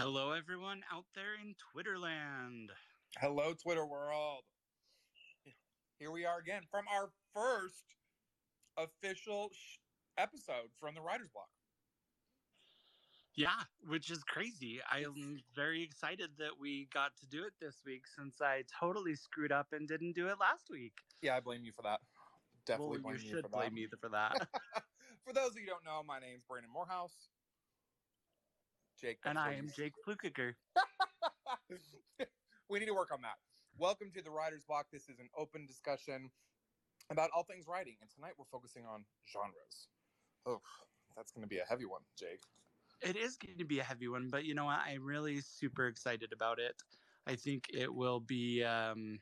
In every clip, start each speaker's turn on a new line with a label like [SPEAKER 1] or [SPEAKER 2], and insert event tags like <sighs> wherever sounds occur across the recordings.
[SPEAKER 1] Hello, everyone out there in Twitterland.
[SPEAKER 2] Hello, Twitter world. Here we are again from our first official sh- episode from the Writer's Block.
[SPEAKER 1] Yeah, which is crazy. I'm very excited that we got to do it this week since I totally screwed up and didn't do it last week.
[SPEAKER 2] Yeah, I blame you for that. Definitely
[SPEAKER 1] well,
[SPEAKER 2] blame
[SPEAKER 1] you should
[SPEAKER 2] for
[SPEAKER 1] blame
[SPEAKER 2] that.
[SPEAKER 1] me for that. <laughs>
[SPEAKER 2] for those of you who don't know, my name's Brandon Morehouse. Jake.
[SPEAKER 1] and I am Jake Flukiger. <laughs>
[SPEAKER 2] we need to work on that. Welcome to the Writer's Block. This is an open discussion about all things writing, and tonight we're focusing on genres. Oh, that's going to be a heavy one, Jake.
[SPEAKER 1] It is going to be a heavy one, but you know what? I'm really super excited about it. I think it will be um,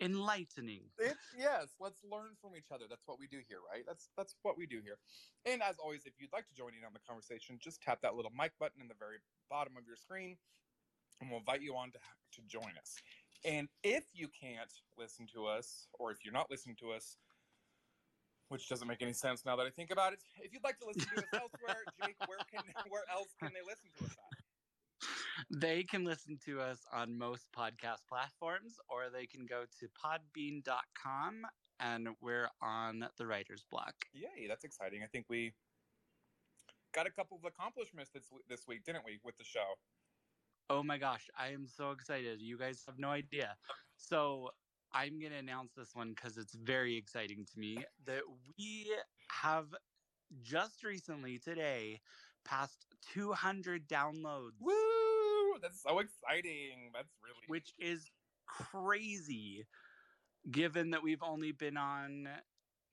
[SPEAKER 1] enlightening.
[SPEAKER 2] It, yes, let's learn from each other. That's what we do here, right? That's that's what we do here. And as always, if you'd like to join in on the conversation, just tap that little mic button in the very bottom of your screen, and we'll invite you on to to join us. And if you can't listen to us, or if you're not listening to us, which doesn't make any sense now that I think about it, if you'd like to listen to us <laughs> elsewhere, Jake, where can where else can they listen to us at?
[SPEAKER 1] They can listen to us on most podcast platforms, or they can go to podbean.com and we're on the writer's block.
[SPEAKER 2] Yay, that's exciting. I think we got a couple of accomplishments this this week, didn't we, with the show?
[SPEAKER 1] Oh my gosh, I am so excited. You guys have no idea. So, I'm going to announce this one because it's very exciting to me that we have just recently today passed 200 downloads,
[SPEAKER 2] Woo! That's so exciting. That's really
[SPEAKER 1] which is crazy given that we've only been on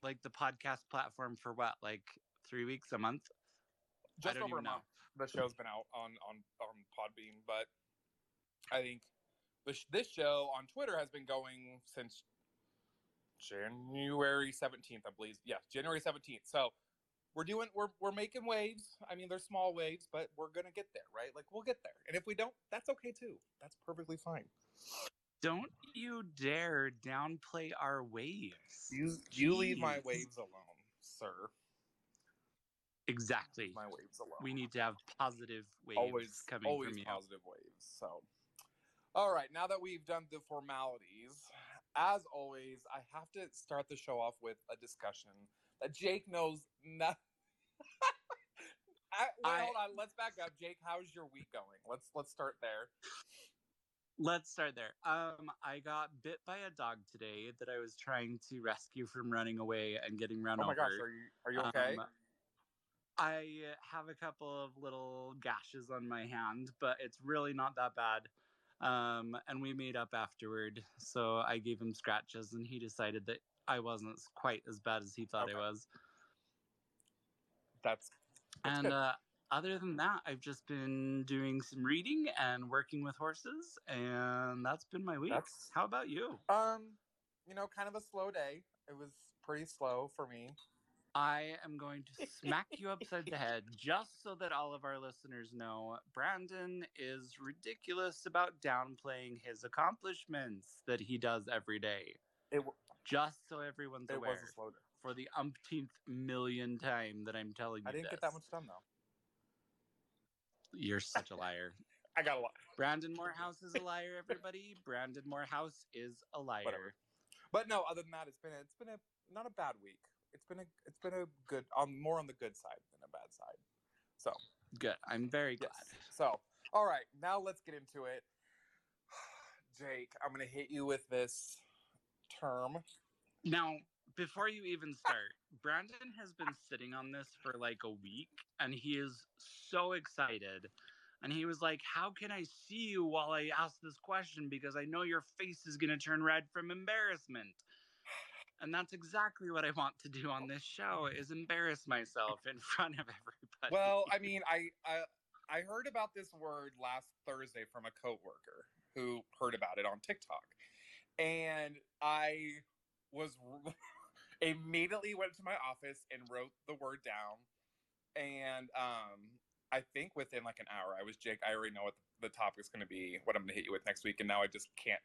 [SPEAKER 1] like the podcast platform for what, like three weeks, a month?
[SPEAKER 2] Just over a
[SPEAKER 1] know.
[SPEAKER 2] month. The show's been out on on on Podbean, but I think this this show on Twitter has been going since January seventeenth, I believe. Yeah, January seventeenth. So we're doing we're we're making waves. I mean, they're small waves, but we're gonna get there, right? Like we'll get there. And if we don't, that's okay too. That's perfectly fine.
[SPEAKER 1] Don't you dare downplay our waves.
[SPEAKER 2] You you leave my waves alone, sir.
[SPEAKER 1] Exactly.
[SPEAKER 2] My waves alone.
[SPEAKER 1] We need to have positive waves
[SPEAKER 2] always
[SPEAKER 1] coming
[SPEAKER 2] always
[SPEAKER 1] from you.
[SPEAKER 2] positive waves. So, all right, now that we've done the formalities, as always, I have to start the show off with a discussion that Jake knows nothing. I, wait,
[SPEAKER 1] I-
[SPEAKER 2] hold on. Let's back up, Jake. How's your week going? Let's let's start there.
[SPEAKER 1] Let's start there. Um, I got bit by a dog today that I was trying to rescue from running away and getting run over.
[SPEAKER 2] oh my
[SPEAKER 1] over.
[SPEAKER 2] gosh, are you are you okay?
[SPEAKER 1] Um, I have a couple of little gashes on my hand, but it's really not that bad. Um, and we made up afterward. So I gave him scratches, and he decided that I wasn't quite as bad as he thought
[SPEAKER 2] Okay.
[SPEAKER 1] I was.
[SPEAKER 2] That's, that's
[SPEAKER 1] and uh, other than that, I've just been doing some reading and working with horses, and that's been my week.
[SPEAKER 2] That's-
[SPEAKER 1] How about you?
[SPEAKER 2] um, you know, kind of a slow day. It was pretty slow for me.
[SPEAKER 1] I am going to smack you upside the <laughs> head just so that all of our listeners know Brandon is ridiculous about downplaying his accomplishments that he does every day.
[SPEAKER 2] It w-
[SPEAKER 1] Just so everyone's
[SPEAKER 2] it
[SPEAKER 1] aware
[SPEAKER 2] was a slow day.
[SPEAKER 1] For the umpteenth million time that I'm telling you
[SPEAKER 2] I didn't
[SPEAKER 1] this.
[SPEAKER 2] get that much done though.
[SPEAKER 1] You're such a liar. <laughs>
[SPEAKER 2] I got a lot.
[SPEAKER 1] Brandon Morehouse is a liar, everybody. Brandon Morehouse is a liar.
[SPEAKER 2] Whatever. But no, other than that, it's been a, it's been a not a bad week. It's been a it's been a good on more on the good side than a bad side. So
[SPEAKER 1] Good. I'm very glad.
[SPEAKER 2] yes. So all right, now let's get into it. <sighs> Jake, I'm gonna hit you with this term.
[SPEAKER 1] Now, before you even start, Brandon has been sitting on this for like a week and he is so excited. And he was like, How can I see you while I ask this question? Because I know your face is going to turn red from embarrassment. And that's exactly what I want to do on this show is embarrass myself in <laughs> front of everybody.
[SPEAKER 2] Well, I mean, I, I I heard about this word last Thursday from a coworker who heard about it on TikTok, and I was <laughs> immediately went to my office and wrote the word down, and um, I think within like an hour, I was Jake. I already know what the topic's going to be, what I'm going to hit you with next week, and now I just can't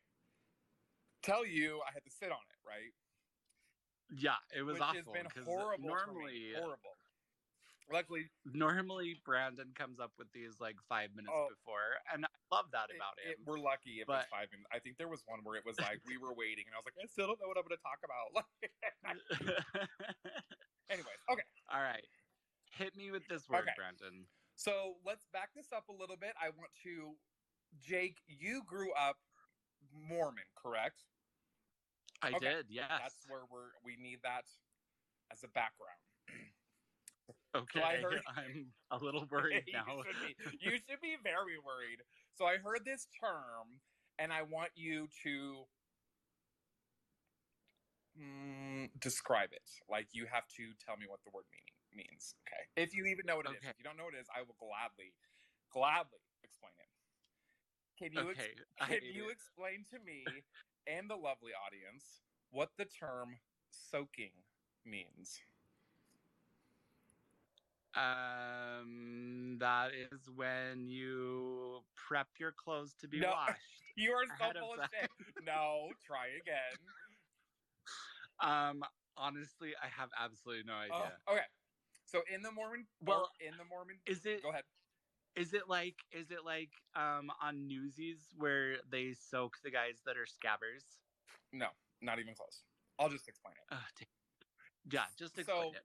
[SPEAKER 2] tell you. I had to sit on it, right?
[SPEAKER 1] yeah, it was
[SPEAKER 2] which
[SPEAKER 1] awful.
[SPEAKER 2] has been horrible.
[SPEAKER 1] Normally,
[SPEAKER 2] horrible. Luckily,
[SPEAKER 1] Normally, Brandon comes up with these like five minutes
[SPEAKER 2] Oh.
[SPEAKER 1] before, and love that
[SPEAKER 2] it-
[SPEAKER 1] about
[SPEAKER 2] it-
[SPEAKER 1] him.
[SPEAKER 2] we're lucky if
[SPEAKER 1] But-
[SPEAKER 2] it's five. And I think there was one where it was like we were waiting, and I was like, I still don't know what I'm going to talk about. <laughs> <laughs> Anyways, okay.
[SPEAKER 1] All right, hit me with this word,
[SPEAKER 2] Okay.
[SPEAKER 1] Brandon.
[SPEAKER 2] So let's back this up a little bit. I want to, Jake, you grew up Mormon, correct?
[SPEAKER 1] I
[SPEAKER 2] Okay,
[SPEAKER 1] did, yes.
[SPEAKER 2] That's where we're we need that as a background.
[SPEAKER 1] okay.
[SPEAKER 2] I heard- <laughs>
[SPEAKER 1] I'm a little worried
[SPEAKER 2] you,
[SPEAKER 1] now.
[SPEAKER 2] should be, you should be very worried. So I heard this term, and I want you to mm, describe it. Like you have to tell me what the word meaning means. Okay. If you even know what it is.
[SPEAKER 1] Okay.
[SPEAKER 2] If you don't know what it is, I will gladly, gladly explain it. Can you
[SPEAKER 1] okay. I
[SPEAKER 2] can you
[SPEAKER 1] it.
[SPEAKER 2] explain to me <laughs> and the lovely audience what the term soaking means?
[SPEAKER 1] Um, that is when you prep your clothes to be
[SPEAKER 2] No. <laughs>
[SPEAKER 1] washed.
[SPEAKER 2] You are so full of shit. No, try again. <laughs>
[SPEAKER 1] Um, honestly, I have absolutely no
[SPEAKER 2] Oh,
[SPEAKER 1] idea.
[SPEAKER 2] okay. So in the Mormon,
[SPEAKER 1] Well,
[SPEAKER 2] in the Mormon,
[SPEAKER 1] Is it
[SPEAKER 2] go ahead.
[SPEAKER 1] is it like is it like um on Newsies where they soak the guys that are scabbers?
[SPEAKER 2] No, not even close. I'll just explain it.
[SPEAKER 1] Damn. yeah, just explain
[SPEAKER 2] So-
[SPEAKER 1] it.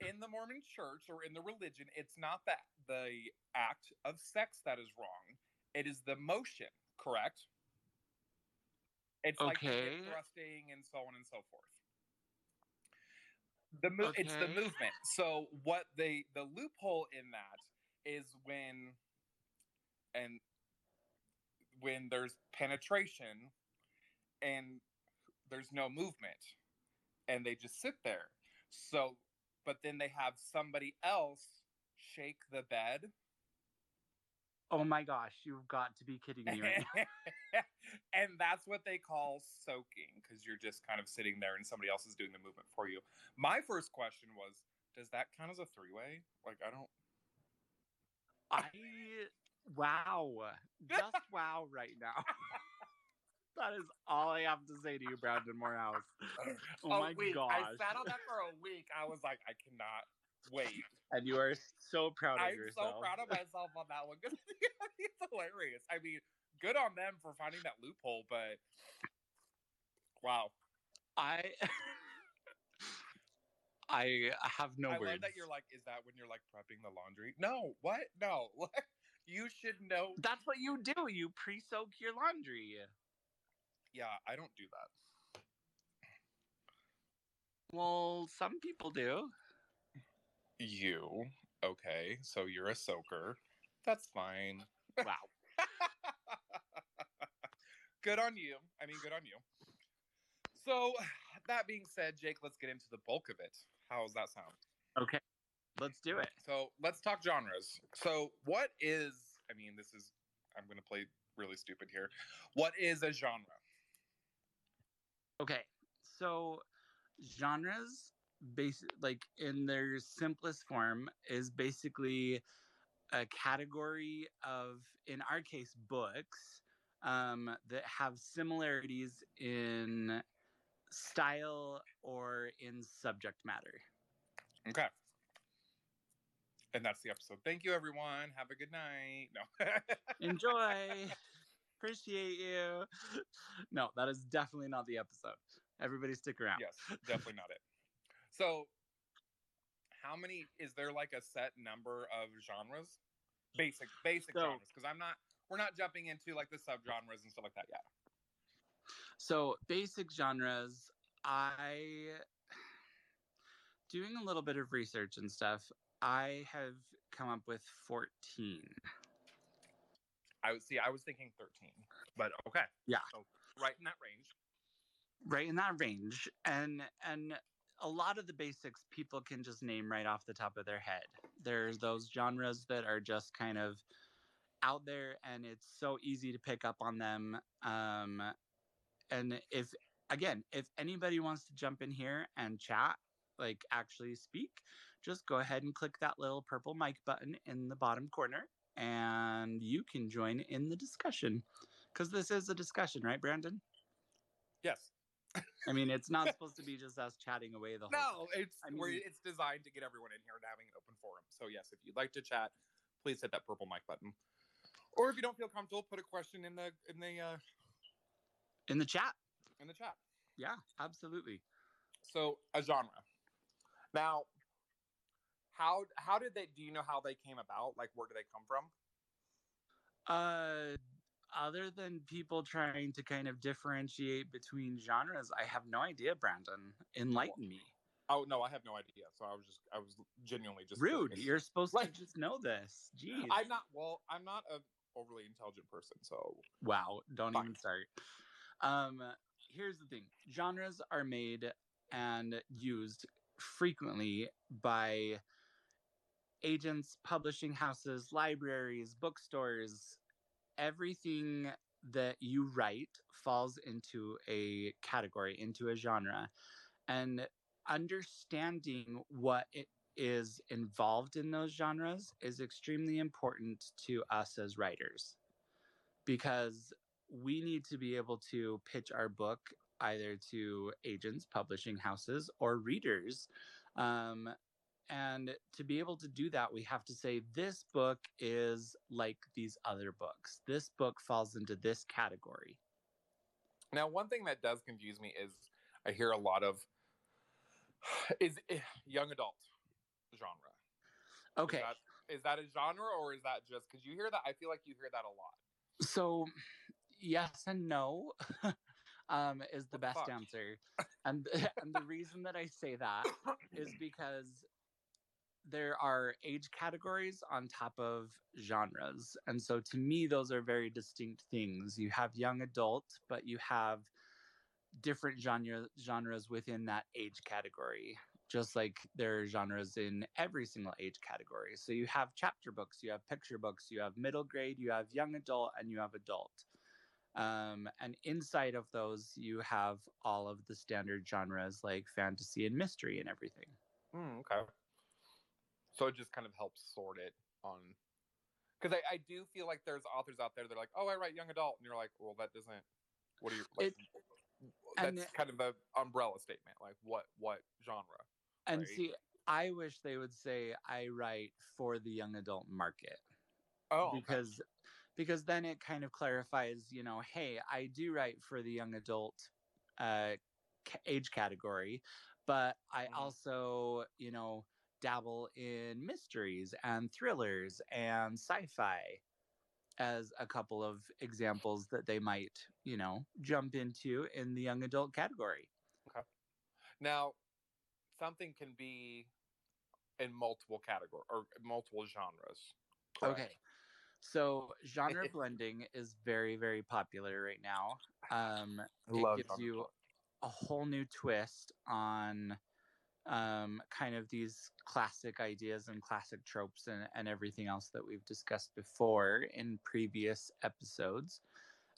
[SPEAKER 2] In the Mormon church or in the religion, it's not that the act of sex that is wrong. It is the motion, correct? It's like hip thrusting and so on and so forth. The mo- it's the movement. So what they the loophole in that is when and when there's penetration and there's no movement and they just sit there. So but then they have somebody else shake the bed
[SPEAKER 1] Oh my gosh, you've got to be kidding me right <laughs>
[SPEAKER 2] and that's what they call soaking because you're just kind of sitting there and somebody else is doing the movement for you. My first question was, does that count as a three way? Like, I don't.
[SPEAKER 1] I wow, just wow right now. <laughs> that is all I have to say to you, Brandon Morehouse. <laughs> Oh
[SPEAKER 2] a
[SPEAKER 1] my
[SPEAKER 2] week.
[SPEAKER 1] gosh.
[SPEAKER 2] I sat on that for a week. I was like, I cannot wait.
[SPEAKER 1] and you are so proud of yourself.
[SPEAKER 2] I'm
[SPEAKER 1] yourself.
[SPEAKER 2] so proud of myself on that one because <laughs> it's hilarious. I mean, good on them for finding that loophole, but wow.
[SPEAKER 1] I <laughs> I have no
[SPEAKER 2] I
[SPEAKER 1] words.
[SPEAKER 2] love that you're like, is that when you're like prepping the laundry? No, what? No, you should know.
[SPEAKER 1] That's what you do. You pre-soak your laundry.
[SPEAKER 2] Yeah, I don't do that.
[SPEAKER 1] Well, some people do.
[SPEAKER 2] You okay? So you're a soaker. That's fine.
[SPEAKER 1] Wow. <laughs>
[SPEAKER 2] good on you. I mean, good on you. So, that being said, Jake, let's get into the bulk of it. How does that sound?
[SPEAKER 1] Okay. Let's do it.
[SPEAKER 2] So, let's talk genres. So, what is, I mean, this is, I'm going to play really stupid here. What is a genre?
[SPEAKER 1] Okay. So genres base like in their simplest form is basically a category of in our case books um, that have similarities in style or in subject matter.
[SPEAKER 2] Okay. And that's the episode. Thank you, everyone. Have a good night. No. <laughs>
[SPEAKER 1] Enjoy. Appreciate you. <laughs> No, that is definitely not the episode. Everybody stick around.
[SPEAKER 2] yes, definitely not it. So, how many is there like a set number of genres? Basic, basic
[SPEAKER 1] So-
[SPEAKER 2] genres. Because I'm not, we're not jumping into like the subgenres and stuff like that yet.
[SPEAKER 1] So basic genres, I doing a little bit of research and stuff. I have come up with 14.
[SPEAKER 2] I would see. I was thinking 13, but okay.
[SPEAKER 1] Yeah.
[SPEAKER 2] So right in that range.
[SPEAKER 1] Right in that range. And and a lot of the basics people can just name right off the top of their head. There's those genres that are just kind of out there and it's so easy to pick up on them. Um and if again, if anybody wants to jump in here and chat, like actually speak, just go ahead and click that little purple mic button in the bottom corner and you can join in the discussion. Because this is a discussion, right, Brandon?
[SPEAKER 2] Yes.
[SPEAKER 1] I mean, it's not <laughs> supposed to be just us chatting away the whole
[SPEAKER 2] No, it's
[SPEAKER 1] I mean-
[SPEAKER 2] it's designed to get everyone in here and having an open forum. So yes, if you'd like to chat, please hit that purple mic button. Or if you don't feel comfortable, put a question in the in the uh,
[SPEAKER 1] in the chat.
[SPEAKER 2] in the chat.
[SPEAKER 1] Yeah, absolutely.
[SPEAKER 2] So a genre. Now, how how did they? Do you know how they came about? Like, where do they come from?
[SPEAKER 1] Uh, other than people trying to kind of differentiate between genres, I have no idea. Brandon, enlighten me.
[SPEAKER 2] Oh no, I have no idea. So I was just I was genuinely just
[SPEAKER 1] Rude.
[SPEAKER 2] curious.
[SPEAKER 1] You're supposed to just know this. Jeez.
[SPEAKER 2] I'm not. Well, I'm not a overly intelligent person. So
[SPEAKER 1] Wow, don't
[SPEAKER 2] Fine.
[SPEAKER 1] even start. Um, here's the thing genres are made and used frequently by agents, publishing houses, libraries, bookstores. Everything that you write falls into a category, into a genre. And understanding what it is involved in those genres is extremely important to us as writers because we need to be able to pitch our book either to agents, publishing houses, or readers. Um, and to be able to do that, we have to say, this book is like these other books. This book falls into this category.
[SPEAKER 2] now, one thing that does confuse me is I hear a lot of <sighs> is eh, young adult genre. Is
[SPEAKER 1] Okay.
[SPEAKER 2] that- Is that a genre or is that just because you hear that? I feel like you hear that a lot.
[SPEAKER 1] So, yes and no <laughs> um, is the best
[SPEAKER 2] fuck?
[SPEAKER 1] answer. And, <laughs> and the reason that I say that is because there are age categories on top of genres. And so to me, those are very distinct things. You have young adult, but you have different genre, genres within that age category, just like there are genres in every single age category. So you have chapter books, you have picture books, you have middle grade, you have young adult, and you have adult. Um, and inside of those, you have all of the standard genres like fantasy and mystery and everything.
[SPEAKER 2] Mm, okay. So it just kind of helps sort it on. Because I, I do feel like there's authors out there that are like, oh, I write young adult. And you're like, well, that doesn't. What are you. Like,
[SPEAKER 1] It-
[SPEAKER 2] that's
[SPEAKER 1] it-
[SPEAKER 2] kind of the umbrella statement. Like, what what genre?
[SPEAKER 1] And
[SPEAKER 2] Right.
[SPEAKER 1] see, I wish they would say I write for the young adult market
[SPEAKER 2] Oh, okay.
[SPEAKER 1] because because then it kind of clarifies, you know, hey, I do write for the young adult uh, ca- age category, but I
[SPEAKER 2] Mhm.
[SPEAKER 1] also, you know, dabble in mysteries and thrillers and sci-fi as a couple of examples that they might, you know, jump into in the young adult category. Okay.
[SPEAKER 2] Now, something can be in multiple categories or multiple genres. correct?
[SPEAKER 1] Okay. So genre <laughs> blending is very, very popular right now. <sighs> Um, it gives you a whole new twist on um, kind of these classic ideas and classic tropes and, and everything else that we've discussed before in previous episodes.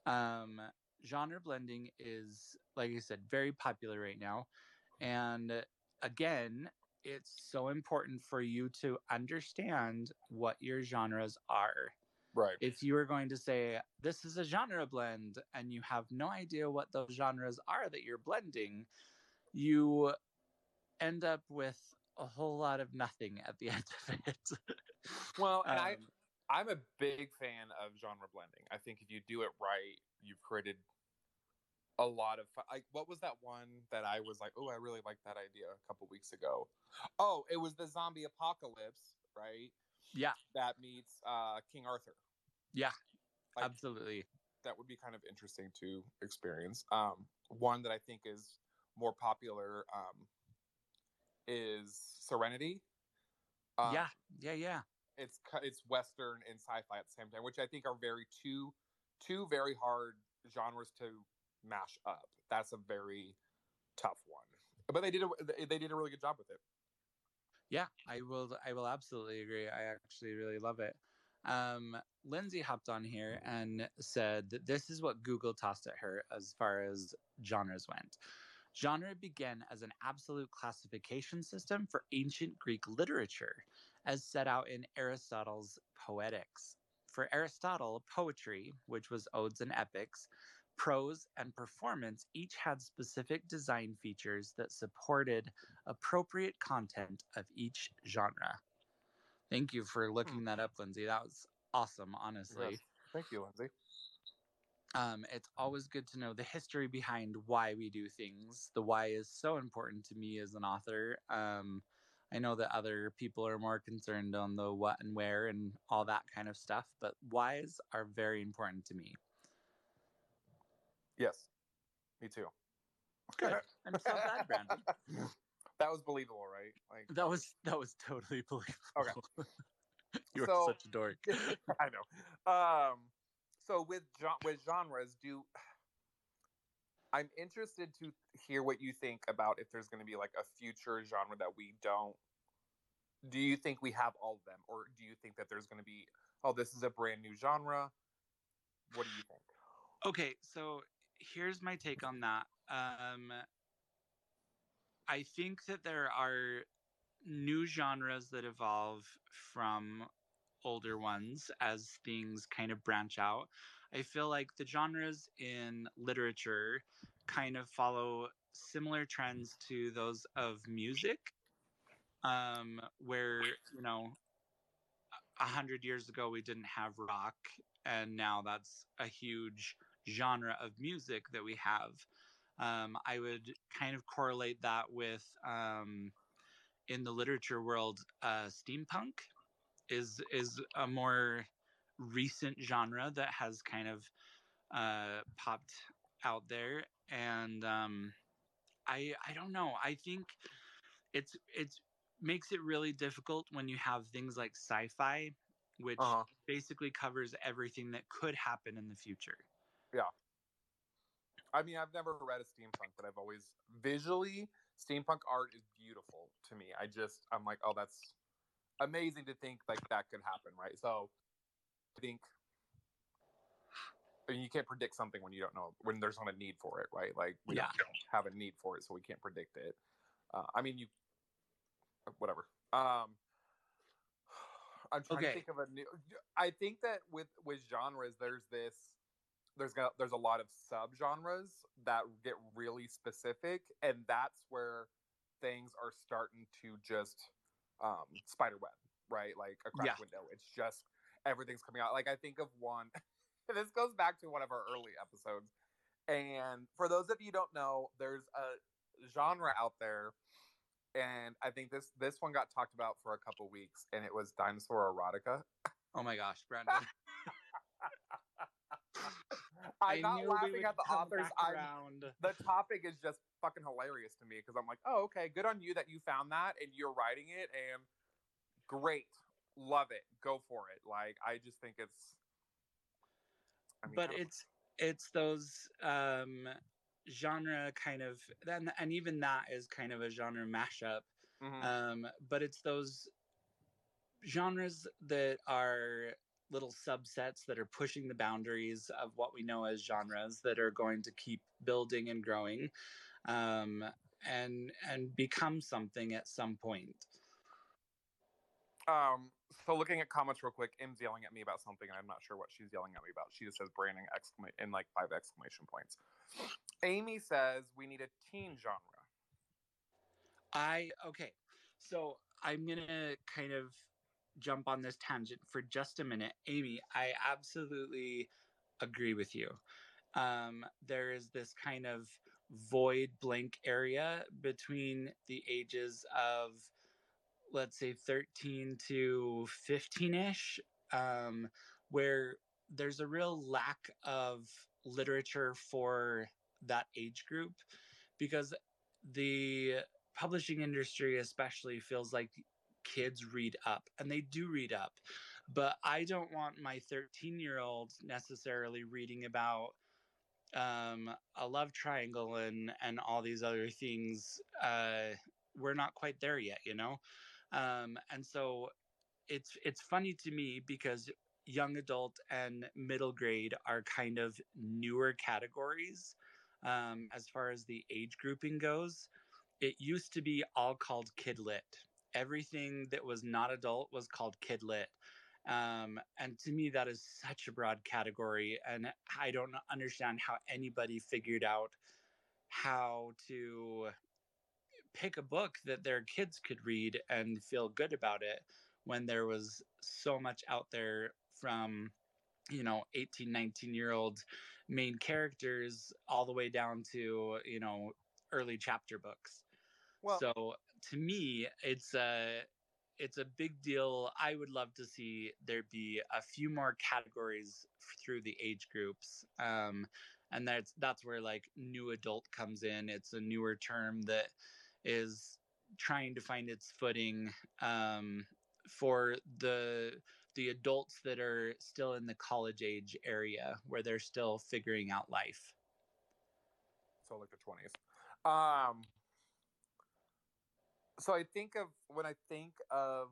[SPEAKER 1] Um, genre blending is, like I said, very popular right now. And again, it's so important for you to understand what your genres are
[SPEAKER 2] Right.
[SPEAKER 1] if you are going to say this is a genre blend and you have no idea what those genres are that you're blending, you end up with a whole lot of nothing at the <laughs> end of it.
[SPEAKER 2] Well, and I
[SPEAKER 1] Um,
[SPEAKER 2] I'm a big fan of genre blending. I think if you do it right, you've created a lot of fun. Like, what was that one that I was like, oh, I really like that idea a couple weeks ago? Oh, it was the zombie apocalypse, right?
[SPEAKER 1] yeah,
[SPEAKER 2] That meets uh, King Arthur.
[SPEAKER 1] Yeah,
[SPEAKER 2] Like,
[SPEAKER 1] absolutely.
[SPEAKER 2] that would be kind of interesting to experience. Um, one that I think is more popular um, is Serenity. Um,
[SPEAKER 1] yeah, yeah, yeah.
[SPEAKER 2] it's it's western and sci-fi at the same time, which I think are very two two very hard genres to mash up. That's a very tough one, but they did a, they- they did a really good job with it.
[SPEAKER 1] Yeah, I will. I will absolutely agree. I actually really love it. Um, Lindsay hopped on here and said that this is what Google tossed at her as far as genres went. Genre began as an absolute classification system for ancient Greek literature, as set out in Aristotle's Poetics. For Aristotle, poetry, which was odes and epics, prose, and performance each had specific design features that supported appropriate content of each genre. Thank you for hmm. looking that up, Lindsay. That was awesome, honestly.
[SPEAKER 2] Yes. Thank you, Lindsay.
[SPEAKER 1] Um, it's always good to know the history behind why we do things. The why is so important to me as an author. Um, I know that other people are more concerned on the what and where and all that kind of stuff, but whys are very important to me.
[SPEAKER 2] Yes, me too.
[SPEAKER 1] Good. <laughs> I'm so glad, Brandon.
[SPEAKER 2] that was believable, right? Like
[SPEAKER 1] That was that was totally <laughs> believable. <laughs> Okay. You're
[SPEAKER 2] So-
[SPEAKER 1] such a dork.
[SPEAKER 2] I know. Um, so with with genres, do <sighs> I'm interested to hear what you think about if there's going to be like a future genre that we don't. Do you think we have all of them, or do you think that there's going to be oh this is a brand new genre? What do you think?
[SPEAKER 1] Okay, so here's my take on that. Um, I think that there are new genres that evolve from older ones as things kind of branch out. I feel like the genres in literature kind of follow similar trends to those of music, um, where, you know, a hundred years ago we didn't have rock, and now that's a huge genre of music that we have. Um, I would kind of correlate that with um, in the literature world, uh, steampunk is is a more recent genre that has kind of uh, popped out there, and um, I I don't know. I think it's it's makes it really difficult when you have things like sci-fi, which
[SPEAKER 2] Uh-huh.
[SPEAKER 1] basically covers everything that could happen in the future. Yeah.
[SPEAKER 2] I mean, I've never read a steampunk, but I've always visually steampunk art is beautiful to me. I just I'm like, oh, that's amazing to think like that could happen, right? So I think I mean, you can't predict something when you don't know when there's not a need for it, right? Like we
[SPEAKER 1] Yeah.
[SPEAKER 2] don't have a need for it, so we can't predict it. Uh, I mean, you whatever. Um, I'm trying
[SPEAKER 1] Okay.
[SPEAKER 2] to think of a new. I think that with with genres, there's this there's got there's a lot of subgenres that get really specific, and that's where things are starting to just um, spider web, right? Like a cracked
[SPEAKER 1] Yeah.
[SPEAKER 2] window. It's just everything's coming out. Like I think of one. <laughs> this goes back to one of our early episodes, and for those of you don't know, there's a genre out there. And I think this this one got talked about for a couple weeks, and it was dinosaur erotica.
[SPEAKER 1] Oh my gosh, Brandon! <laughs>
[SPEAKER 2] I'm not laughing at the authors. I'm the topic is just fucking hilarious to me because I'm like, oh, okay, good on you that you found that and you're writing it, and great, love it, go for it. Like, I just think it's, I mean,
[SPEAKER 1] but it's it's those um genre kind of and, and even that is kind of a genre mashup
[SPEAKER 2] Mhm.
[SPEAKER 1] um but it's those genres that are little subsets that are pushing the boundaries of what we know as genres that are going to keep building and growing um and and become something at some point
[SPEAKER 2] um, so looking at comments real quick, M's yelling at me about something, and I'm not sure what she's yelling at me about. She just says branding exclamation in like five exclamation points. Amy says we need a teen genre.
[SPEAKER 1] I okay. So I'm gonna kind of jump on this tangent for just a minute. Amy, I absolutely agree with you. Um, there is this kind of void blank area between the ages of let's say 13 to 15ish um, where there's a real lack of literature for that age group because the publishing industry especially feels like kids read up and they do read up but i don't want my 13 year old necessarily reading about um, a love triangle and and all these other things uh, we're not quite there yet you know? Um, and so it's it's funny to me because young adult and middle grade are kind of newer categories um, as far as the age grouping goes. It used to be all called kid lit. Everything that was not adult was called kid lit Um, and to me, that is such a broad category. And I don't understand how anybody figured out how to pick a book that their kids could read and feel good about it when there was so much out there from you know 18 19 year old main characters all the way down to you know early chapter books well, so to me it's a it's a big deal i would love to see there be a few more categories through the age groups um, and that's that's where like new adult comes in it's a newer term that is trying to find its footing um, for the the adults that are still in the college age area where they're still figuring out life.
[SPEAKER 2] So like the twenties. Um, so I think of when I think of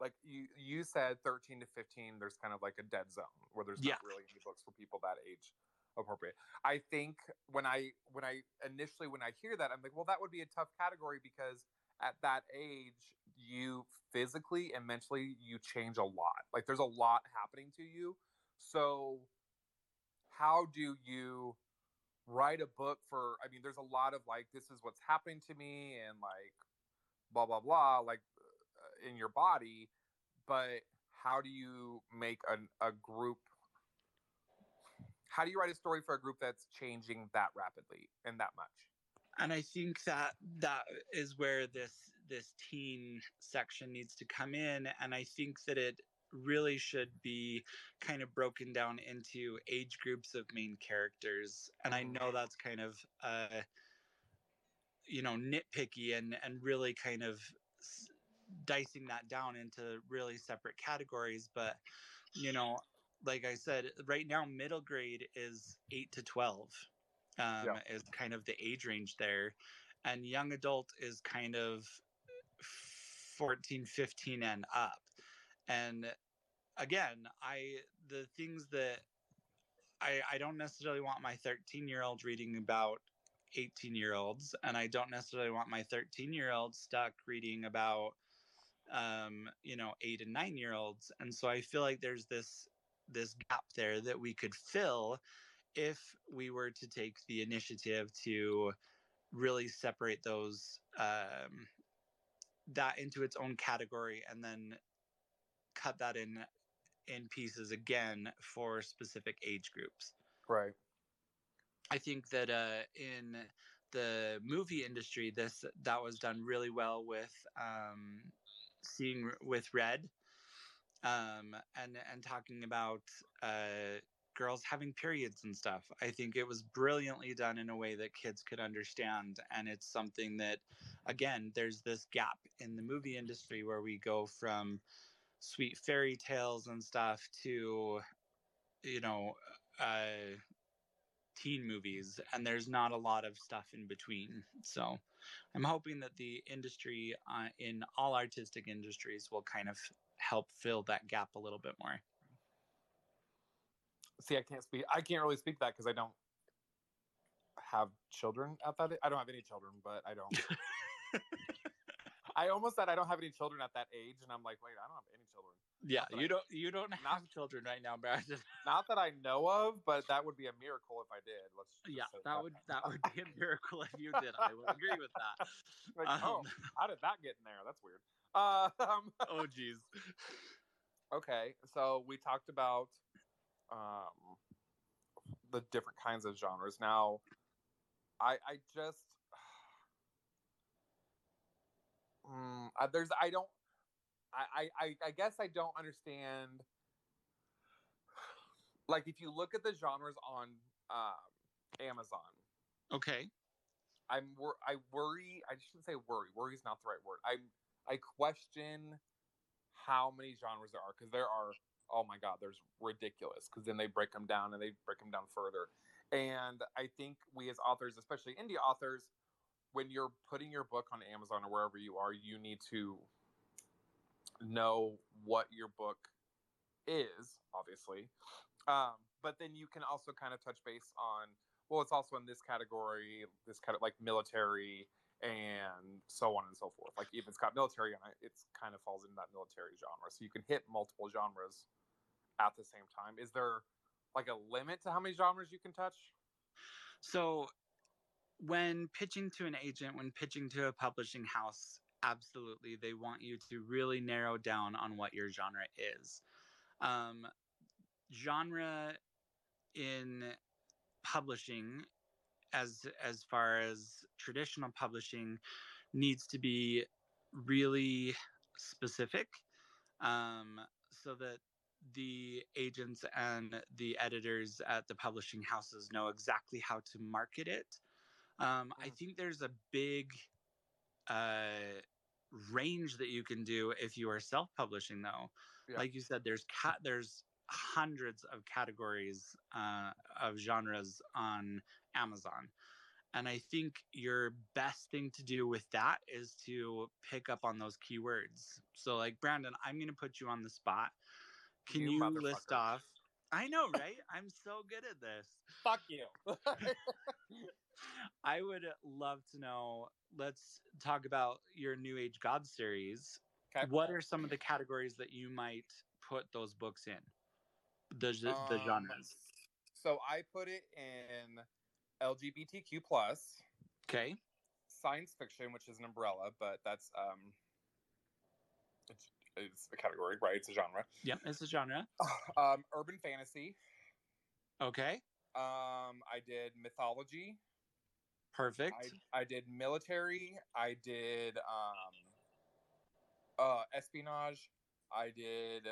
[SPEAKER 2] like you you said 13 to 15 there's kind of like a dead zone where there's yeah. not really any books for people that age appropriate. I think when i when i initially when i hear that i'm like well that would be a tough category because at that age you physically and mentally you change a lot. Like there's a lot happening to you. So how do you write a book for i mean there's a lot of like this is what's happening to me and like blah blah blah like uh, in your body but how do you make a, a group how do you write a story for a group that's changing that rapidly and that much
[SPEAKER 1] and i think that that is where this this teen section needs to come in and i think that it really should be kind of broken down into age groups of main characters and i know mm-hmm. that's kind of uh you know nitpicky and and really kind of dicing that down into really separate categories but you know like i said right now middle grade is 8 to 12 um, yeah. is kind of the age range there and young adult is kind of 14 15 and up and again i the things that i i don't necessarily want my 13 year old reading about 18 year olds and i don't necessarily want my 13 year old stuck reading about um you know 8 and 9 year olds and so i feel like there's this this gap there that we could fill if we were to take the initiative to really separate those um, that into its own category and then cut that in in pieces again for specific age groups.
[SPEAKER 2] Right
[SPEAKER 1] i think that uh, in the movie industry this that was done really well with um, seeing with red um, and and talking about uh, girls having periods and stuff. I think it was brilliantly done in a way that kids could understand, and it's something that, again, there's this gap in the movie industry where we go from sweet fairy tales and stuff to, you know, uh, teen movies, and there's not a lot of stuff in between. <laughs> So, I'm hoping that the industry uh, in all artistic industries will kind of help fill that gap a little bit more.
[SPEAKER 2] See, I can't speak. I can't really speak that because I don't have children at that. I don't have any children, but I don't. <laughs> I almost said I don't have any children at that age, and I'm like, wait, I don't have any children.
[SPEAKER 1] Yeah, you I, don't. You don't have not, children right now, Brandon.
[SPEAKER 2] Not that I know of, but that would be a miracle if I did. Let's.
[SPEAKER 1] Yeah, that, that would that would be a miracle if you did. I would agree with that. <laughs>
[SPEAKER 2] Like, oh, um, oh, how did that get in there? That's weird. <laughs> Um,
[SPEAKER 1] oh, <laughs> geez.
[SPEAKER 2] Okay, so we talked about um, the different kinds of genres. Now, I I just <sighs> um, there's I don't I, I I guess I don't understand. Like if you look at the genres on um, Amazon,
[SPEAKER 1] okay,
[SPEAKER 2] I'm wor- I worry. I shouldn't say worry. Worry is not the right word. I I question how many genres there are because there are oh my god, there's ridiculous because then they break them down and they break them down further. And I think we as authors, especially indie authors, when you're putting your book on Amazon or wherever you are, you need to know what your book is, obviously. Um, but then you can also kind of touch base on, well, it's also in this category, this kind of like military and so on and so forth. Like if it's got military on it, it's kind of falls into that military genre. So you can hit multiple genres at the same time. Is there like a limit to how many genres you can touch?
[SPEAKER 1] So when pitching to an agent, when pitching to a publishing house, absolutely they want you to really narrow down on what your genre is. Um, genre in publishing as as far as traditional publishing needs to be really specific um, so that the agents and the editors at the publishing houses know exactly how to market it um, i think there's a big uh, range that you can do if you are self-publishing though
[SPEAKER 2] Yeah.
[SPEAKER 1] like you said there's cat there's hundreds of categories uh, of genres on amazon and i think your best thing to do with that is to pick up on those keywords so like brandon i'm going to put you on the spot can
[SPEAKER 2] You
[SPEAKER 1] you, list off i know right i'm so good at this
[SPEAKER 2] Fuck you. <laughs>
[SPEAKER 1] I would love to know. Let's talk about your New Age God series.
[SPEAKER 2] Okay.
[SPEAKER 1] What are some of the categories that you might put those books in? The the
[SPEAKER 2] Um,
[SPEAKER 1] genres.
[SPEAKER 2] So I put it in LGBTQ plus
[SPEAKER 1] Okay.
[SPEAKER 2] science fiction, which is an umbrella, but that's um, it's, it's a category, right? It's a genre.
[SPEAKER 1] Yep, it's a genre. <laughs>
[SPEAKER 2] Um, urban fantasy.
[SPEAKER 1] Okay.
[SPEAKER 2] Um, I did mythology.
[SPEAKER 1] Perfect.
[SPEAKER 2] I, I did military. I did um, uh, espionage. I did.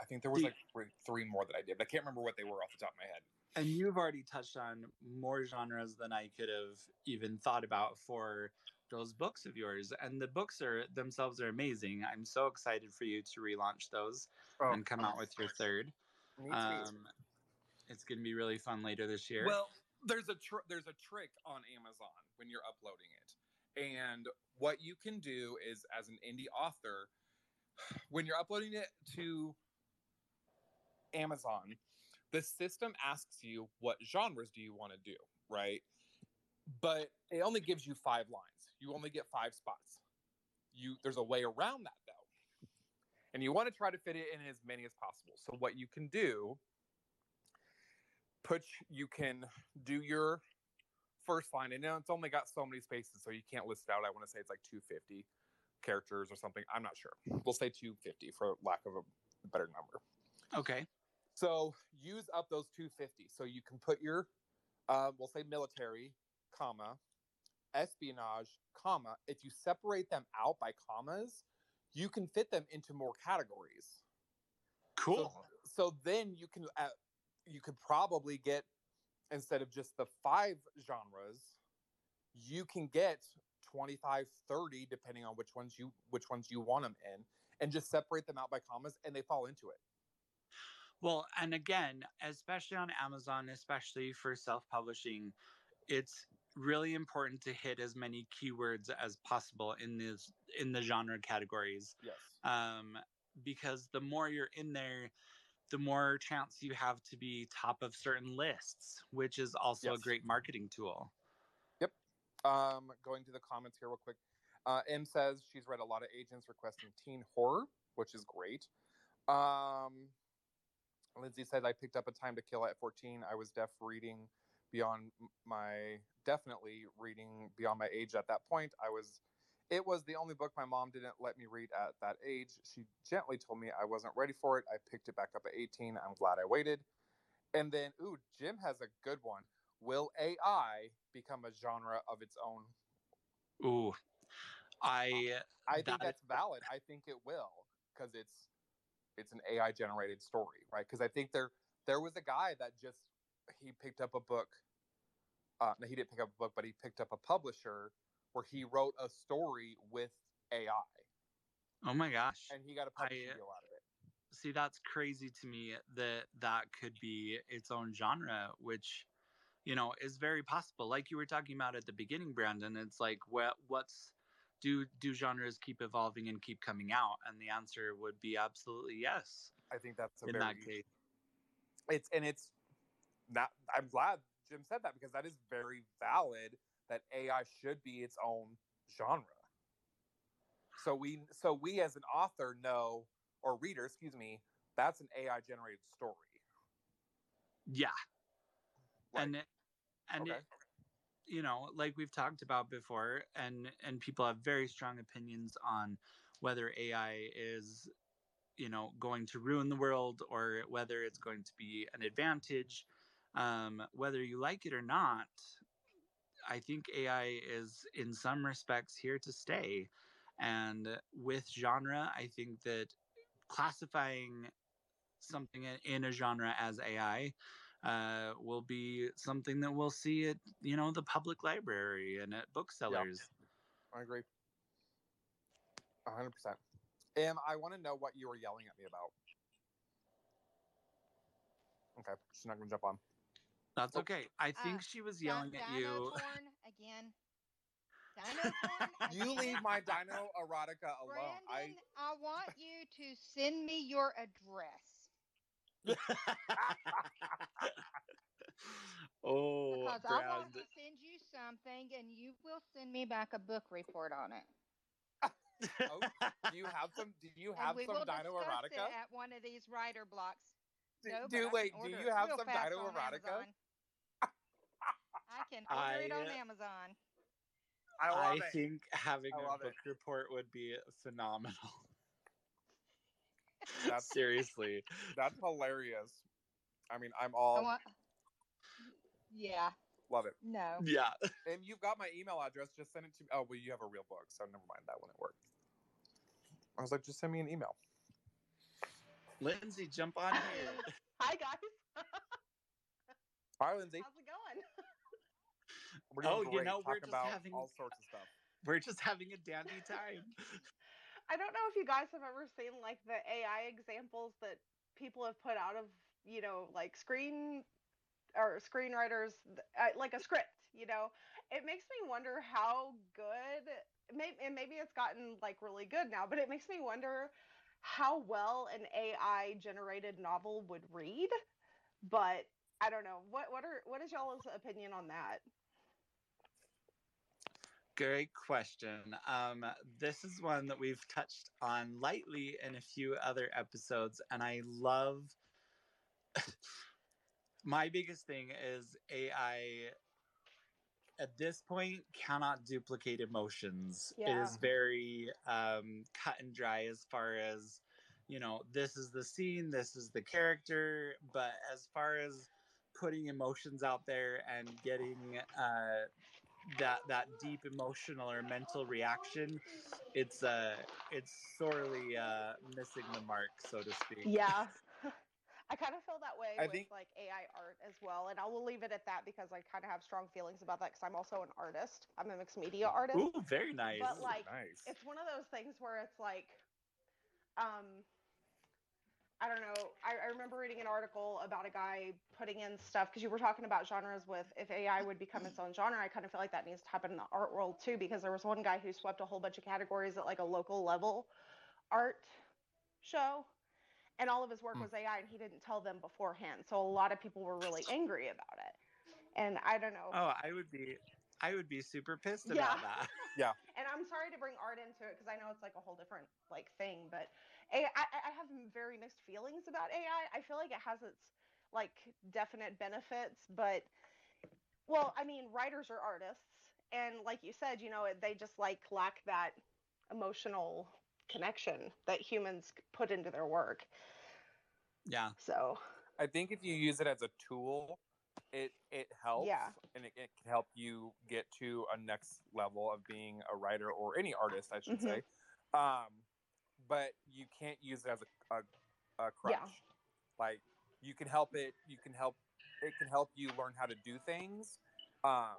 [SPEAKER 2] I think there was like three, three more that I did, but I can't remember what they were off the top of my head.
[SPEAKER 1] and you've already touched on more genres than I could have even thought about for those books of yours. And the books are themselves are amazing. I'm so excited for you to relaunch those and come out with your third. Um, it's going to be really fun later this year.
[SPEAKER 2] Well, there's a tr- there's a trick on Amazon when you're uploading it, and what you can do is, as an indie author, <sighs> when you're uploading it to Amazon, the system asks you what genres do you want to do, right? But it only gives you five lines. You only get five spots. You there's a way around that though. And you want to try to fit it in as many as possible. So what you can do put you can do your first line and know, it's only got so many spaces so you can't list it out. I want to say it's like 250 characters or something. I'm not sure. We'll say 250 for lack of a better number.
[SPEAKER 1] okay.
[SPEAKER 2] So use up those 250. So you can put your, uh, we'll say military, comma, espionage, comma. If you separate them out by commas, you can fit them into more categories.
[SPEAKER 1] Cool.
[SPEAKER 2] So, so then you can, uh, you could probably get instead of just the five genres, you can get 25, 30, depending on which ones you which ones you want them in, and just separate them out by commas, and they fall into it.
[SPEAKER 1] Well, and again, especially on Amazon, especially for self publishing, it's really important to hit as many keywords as possible in this in the genre categories
[SPEAKER 2] Yes.
[SPEAKER 1] um, because the more you're in there the more chance you have to be top of certain lists which is also
[SPEAKER 2] Yes.
[SPEAKER 1] a great marketing tool Yep.
[SPEAKER 2] Um, going to the comments here real quick. Uh, M says she's read a lot of agents requesting teen horror, which is great. Um, Lindsay said I picked up a Time to Kill at 14. I was deaf reading beyond my definitely reading beyond my age at that point. I was it was the only book my mom didn't let me read at that age. She gently told me I wasn't ready for it. I picked it back up at 18. I'm glad I waited. And then, ooh, Jim has a good one. Will AI become a genre of its own?
[SPEAKER 1] ooh i
[SPEAKER 2] I think
[SPEAKER 1] That-
[SPEAKER 2] that's valid. I think it will because it's it's an AI generated story, right? Because I think there there was a guy that just he picked up a book. Uh, no, he didn't pick up a book, but he picked up a publisher where he wrote a story with AI,
[SPEAKER 1] oh my gosh.
[SPEAKER 2] And he got a publishing
[SPEAKER 1] I-
[SPEAKER 2] deal out of it.
[SPEAKER 1] see that's crazy to me that that could be its own genre which you know is very possible. Like you were talking about at the beginning brandon it's like what what's do do genres keep evolving and keep coming out? And the answer would be absolutely yes
[SPEAKER 2] I think that's a
[SPEAKER 1] in
[SPEAKER 2] very
[SPEAKER 1] that case.
[SPEAKER 2] It's and it's not i'm glad jim said that because that is very valid that AI should be its own genre. So we so we as an author know or reader, excuse me, that's an AI generated story.
[SPEAKER 1] Yeah.
[SPEAKER 2] Like,
[SPEAKER 1] and it- and
[SPEAKER 2] okay.
[SPEAKER 1] it, you know, like we've talked about before, and and people have very strong opinions on whether AI is, you know, going to ruin the world or whether it's going to be an advantage. Um, whether you like it or not, I think AI is in some respects here to stay. And with genre, I think that classifying something in- a genre as AI uh, will be something that we'll see at you know the public library and at booksellers.
[SPEAKER 2] I agree. Hundred percent. Em, I want to know what you were yelling at me about. Okay, she's not gonna jump on.
[SPEAKER 1] That's
[SPEAKER 2] Oh.
[SPEAKER 1] okay. I think
[SPEAKER 3] Uh,
[SPEAKER 1] she was
[SPEAKER 3] Di-
[SPEAKER 1] yelling at
[SPEAKER 3] Dino
[SPEAKER 1] you. <laughs>
[SPEAKER 3] Torn again. Dino Torn <laughs>
[SPEAKER 2] You leave my <laughs> dino erotica alone.
[SPEAKER 3] Brandon, I... want you to send me your address
[SPEAKER 1] oh,
[SPEAKER 3] because I want
[SPEAKER 1] Brand.
[SPEAKER 3] to send you something, and you will send me back a book report on it.
[SPEAKER 2] Oh, do you have some? Do you
[SPEAKER 3] and
[SPEAKER 2] have
[SPEAKER 3] we
[SPEAKER 2] some
[SPEAKER 3] will
[SPEAKER 2] dino
[SPEAKER 3] discuss
[SPEAKER 2] erotica?
[SPEAKER 3] it at one of these writer blocks.
[SPEAKER 2] Do,
[SPEAKER 3] No,
[SPEAKER 2] do wait. Do you have some
[SPEAKER 3] fast
[SPEAKER 2] dino erotica?
[SPEAKER 3] I can <laughs> order it on
[SPEAKER 1] I-
[SPEAKER 3] Amazon.
[SPEAKER 2] I
[SPEAKER 1] I
[SPEAKER 2] it.
[SPEAKER 1] think having
[SPEAKER 2] I
[SPEAKER 1] a
[SPEAKER 2] love
[SPEAKER 1] book
[SPEAKER 2] it.
[SPEAKER 1] report would be phenomenal. <laughs>
[SPEAKER 2] That's
[SPEAKER 1] Seriously.
[SPEAKER 2] that's hilarious. I mean, I'm
[SPEAKER 3] I
[SPEAKER 2] all
[SPEAKER 3] want. Yeah.
[SPEAKER 2] love it.
[SPEAKER 3] No.
[SPEAKER 1] Yeah.
[SPEAKER 2] And you've got my email address. Just send it to me. Oh, well, you have a real book, so never mind. That wouldn't work. I was like, just send me an email.
[SPEAKER 1] Lindsay, jump on here. <laughs>
[SPEAKER 4] Hi guys,
[SPEAKER 2] Hi, Lindsay.
[SPEAKER 4] how's it going? <laughs>
[SPEAKER 2] We're doing
[SPEAKER 1] Oh, you
[SPEAKER 2] great,
[SPEAKER 1] know, we're just
[SPEAKER 2] about
[SPEAKER 1] having-
[SPEAKER 2] all sorts of stuff.
[SPEAKER 1] We're just having a dandy time. <laughs>
[SPEAKER 4] I don't know if you guys have ever seen like the AI examples that people have put out of, you know, like screen or screenwriters, uh, like a script, you know. It makes me wonder how good, maybe, and maybe it's gotten like really good now, but it makes me wonder how well an AI generated novel would read. But I don't know. What what are what is y'all's opinion on that?
[SPEAKER 1] Great question. Um, this is one that we've touched on lightly in a few other episodes, and I love. <laughs> My biggest thing is AI at this point cannot duplicate emotions. It
[SPEAKER 4] Yeah.
[SPEAKER 1] is very um, cut and dry as far as, you know, this is the scene, this is the character, but as far as putting emotions out there and getting uh, that that deep emotional or mental reaction, it's uh it's sorely uh missing the mark, so to speak.
[SPEAKER 4] Yeah. <laughs> I kind of feel that way
[SPEAKER 2] I
[SPEAKER 4] with
[SPEAKER 2] think-
[SPEAKER 4] like AI art as well, and I will leave it at that because I kind of have strong feelings about that because I'm also an artist. I'm a mixed media artist.
[SPEAKER 1] Ooh, very nice.
[SPEAKER 4] But, like,
[SPEAKER 2] nice.
[SPEAKER 4] It's one of those things where it's like, um, I don't know. I, I remember reading an article about a guy putting in stuff because you were talking about genres with if AI would become its own genre. I kind of feel like that needs to happen in the art world too because there was one guy who swept a whole bunch of categories at like a local level art show and all of his work
[SPEAKER 2] Hmm.
[SPEAKER 4] was AI and he didn't tell them beforehand. So a lot of people were really angry about it. And I don't know.
[SPEAKER 1] Oh, I would be I would be super pissed
[SPEAKER 4] Yeah.
[SPEAKER 1] about that. <laughs> Yeah.
[SPEAKER 4] And I'm sorry to bring art into it because I know it's like a whole different like thing, but AI, I, I have very mixed feelings about AI. I feel like it has its like definite benefits, but well, I mean, writers are artists, and like you said, you know, they just like lack that emotional connection that humans put into their work.
[SPEAKER 1] Yeah.
[SPEAKER 4] So
[SPEAKER 2] I think if you use it as a tool, it it helps,
[SPEAKER 4] Yeah.
[SPEAKER 2] and it, it can help you get to a next level of being a writer or any artist, I should
[SPEAKER 4] Mhm.
[SPEAKER 2] say. Um, but you can't use it as a a, a crutch.
[SPEAKER 4] Yeah.
[SPEAKER 2] Like you can help it. You can help. It can help you learn how to do things. Um,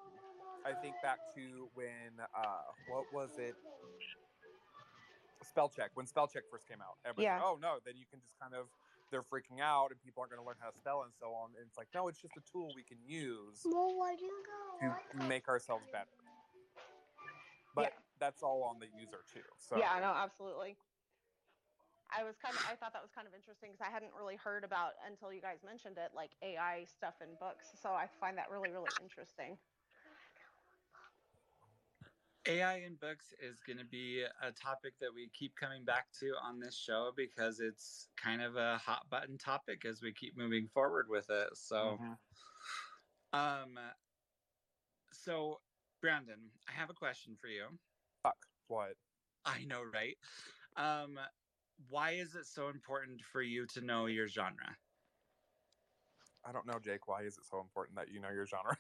[SPEAKER 2] I think back to when uh, what was it? Spell check. When spell check first came out, everybody's
[SPEAKER 4] Yeah.
[SPEAKER 2] like, "Oh no!" Then you can just kind of they're freaking out and people aren't going to learn how to spell and so on. And it's like, no, it's just a tool we can use to make ourselves better. But
[SPEAKER 4] Yeah.
[SPEAKER 2] that's all on the user too. So
[SPEAKER 4] yeah, no, absolutely. I was kind of I thought that was kind of interesting because I hadn't really heard about until you guys mentioned it, like AI stuff in books. So I find that really really interesting.
[SPEAKER 1] AI in books is going to be a topic that we keep coming back to on this show because it's kind of a hot button topic as we keep moving forward with it. So,
[SPEAKER 2] Mhm.
[SPEAKER 1] um, so Brandon, I have a question for you.
[SPEAKER 2] Fuck. What?
[SPEAKER 1] I know, right? Um, why is it so important for you to know your genre?
[SPEAKER 2] I don't know, Jake. Why is it so important that you know your genre?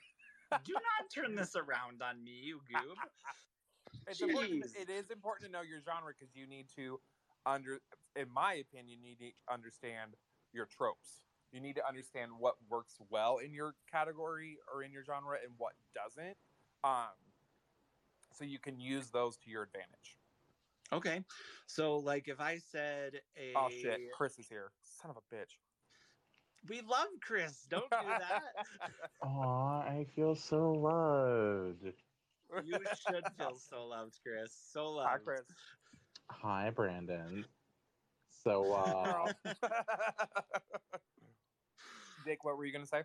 [SPEAKER 1] Do not turn <laughs> this around on me, you goob.
[SPEAKER 2] It's important. It is important to know your genre because you need to under, in my opinion, you need to understand your tropes. You need to understand what works well in your category or in your genre and what doesn't. Um, so you can use those to your advantage.
[SPEAKER 1] Okay, so like if I said a,
[SPEAKER 2] Oh shit, Chris is here. Son of a bitch.
[SPEAKER 1] we love Chris. Don't do that. <laughs>
[SPEAKER 5] Aw, I feel so loved.
[SPEAKER 1] You should <laughs> feel so loved, Chris. So loved.
[SPEAKER 2] Hi, Chris.
[SPEAKER 5] Hi, Brandon. So, <laughs> uh,
[SPEAKER 2] Jake, <laughs> what were you gonna say?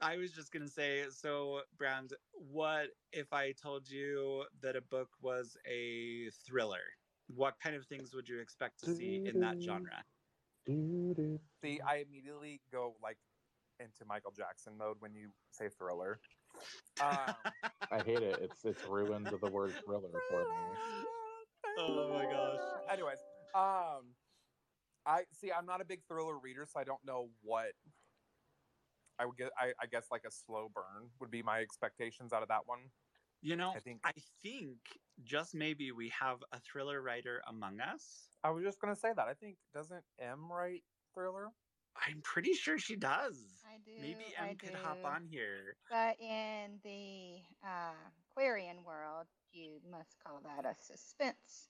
[SPEAKER 1] I was just gonna say, so Brand, what if I told you that a book was a thriller? What kind of things would you expect to see in that genre?
[SPEAKER 2] See, I immediately go like into Michael Jackson mode when you say thriller. Um, <laughs>
[SPEAKER 5] I hate it. It's it's ruined the word thriller for me.
[SPEAKER 1] Oh my gosh.
[SPEAKER 2] Anyways, um, I see. I'm not a big thriller reader, so I don't know what I would get. I, I guess like a slow burn would be my expectations out of that one.
[SPEAKER 1] You know,
[SPEAKER 2] I think
[SPEAKER 1] I think just maybe we have a thriller writer among us.
[SPEAKER 2] I was just gonna say that. I think doesn't M write thriller?
[SPEAKER 1] I'm pretty sure she does.
[SPEAKER 3] I do.
[SPEAKER 1] Maybe
[SPEAKER 3] I
[SPEAKER 1] M could hop on here.
[SPEAKER 3] But in the uh, Aquarian world, you must call that a suspense.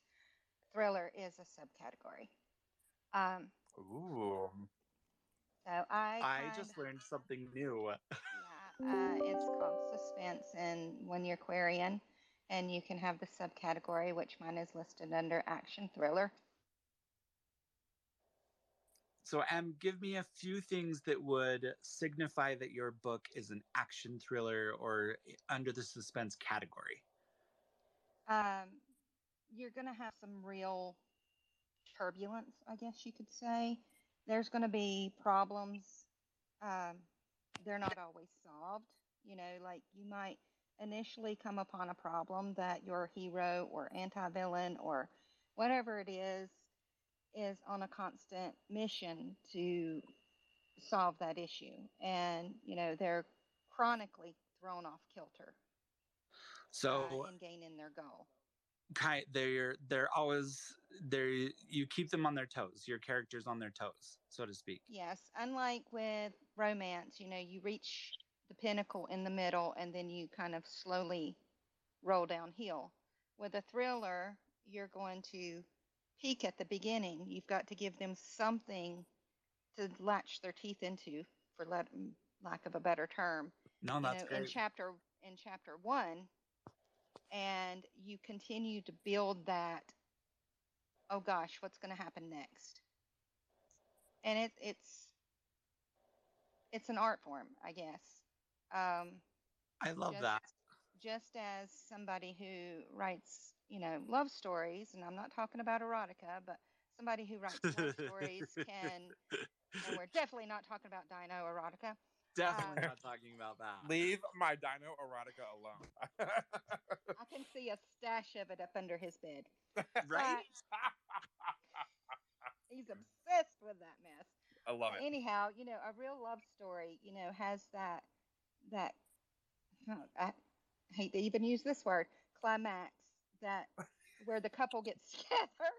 [SPEAKER 3] Thriller is a subcategory. Um,
[SPEAKER 2] Ooh.
[SPEAKER 3] so I.
[SPEAKER 1] I just learned something new.
[SPEAKER 3] Yeah, uh, it's called suspense, and when you're Aquarian, and you can have the subcategory, which mine is listed under action thriller.
[SPEAKER 1] So, Em, give me a few things that would signify that your book is an action thriller or under the suspense category.
[SPEAKER 3] um, you're going to have some real turbulence, I guess you could say. There's going to be problems. Um, they're not always solved. You know, like you might initially come upon a problem that your hero or anti villain or whatever it is is on a constant mission to solve that issue. And, you know, they're chronically thrown off kilter
[SPEAKER 1] So,
[SPEAKER 3] uh, in gaining their goal.
[SPEAKER 1] kind they're they're always they're you keep them on their toes. Your characters on their toes, so to speak.
[SPEAKER 3] Yes, unlike with romance, you know, you reach the pinnacle in the middle and then you kind of slowly roll downhill. With a thriller, you're going to peak at the beginning. You've got to give them something to latch their teeth into, for let, lack of a better term.
[SPEAKER 1] No,
[SPEAKER 3] you
[SPEAKER 1] that's
[SPEAKER 3] know, in chapter in chapter one, and you continue to build that. Oh gosh, what's going to happen next? And it, it's it's an art form, I guess. Um,
[SPEAKER 1] I love
[SPEAKER 3] just,
[SPEAKER 1] that.
[SPEAKER 3] Just as somebody who writes, you know, love stories, and I'm not talking about erotica, but somebody who writes love stories can, and we're <laughs> definitely not talking about dino erotica.
[SPEAKER 1] Definitely
[SPEAKER 3] um,
[SPEAKER 1] not talking about that.
[SPEAKER 2] Leave my Dino erotica alone. <laughs>
[SPEAKER 3] I can see a stash of it up under his bed. <laughs>
[SPEAKER 1] Right?
[SPEAKER 3] He's obsessed with that mess.
[SPEAKER 2] I love it.
[SPEAKER 3] Anyhow, you know, a real love story, you know, has that that huh, I hate to even use this word, climax that <laughs> where the couple gets <laughs> together.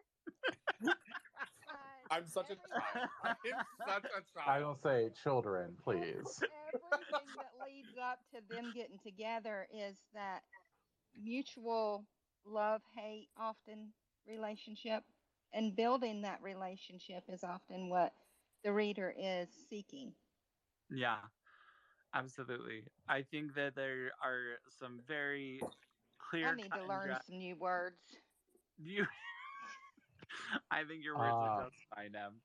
[SPEAKER 3] Uh, <laughs>
[SPEAKER 2] I'm such a child. I'm such a
[SPEAKER 5] I
[SPEAKER 2] child.
[SPEAKER 5] don't say children, please.
[SPEAKER 3] Everything that leads up to them getting together is that mutual love hate often relationship and building that relationship is often what the reader is seeking.
[SPEAKER 1] Yeah, absolutely. I think that there are some very clear.
[SPEAKER 3] I need to learn
[SPEAKER 1] dry-
[SPEAKER 3] some new words.
[SPEAKER 1] You. <laughs> I think your words
[SPEAKER 5] Ah.
[SPEAKER 1] are just fine, Em.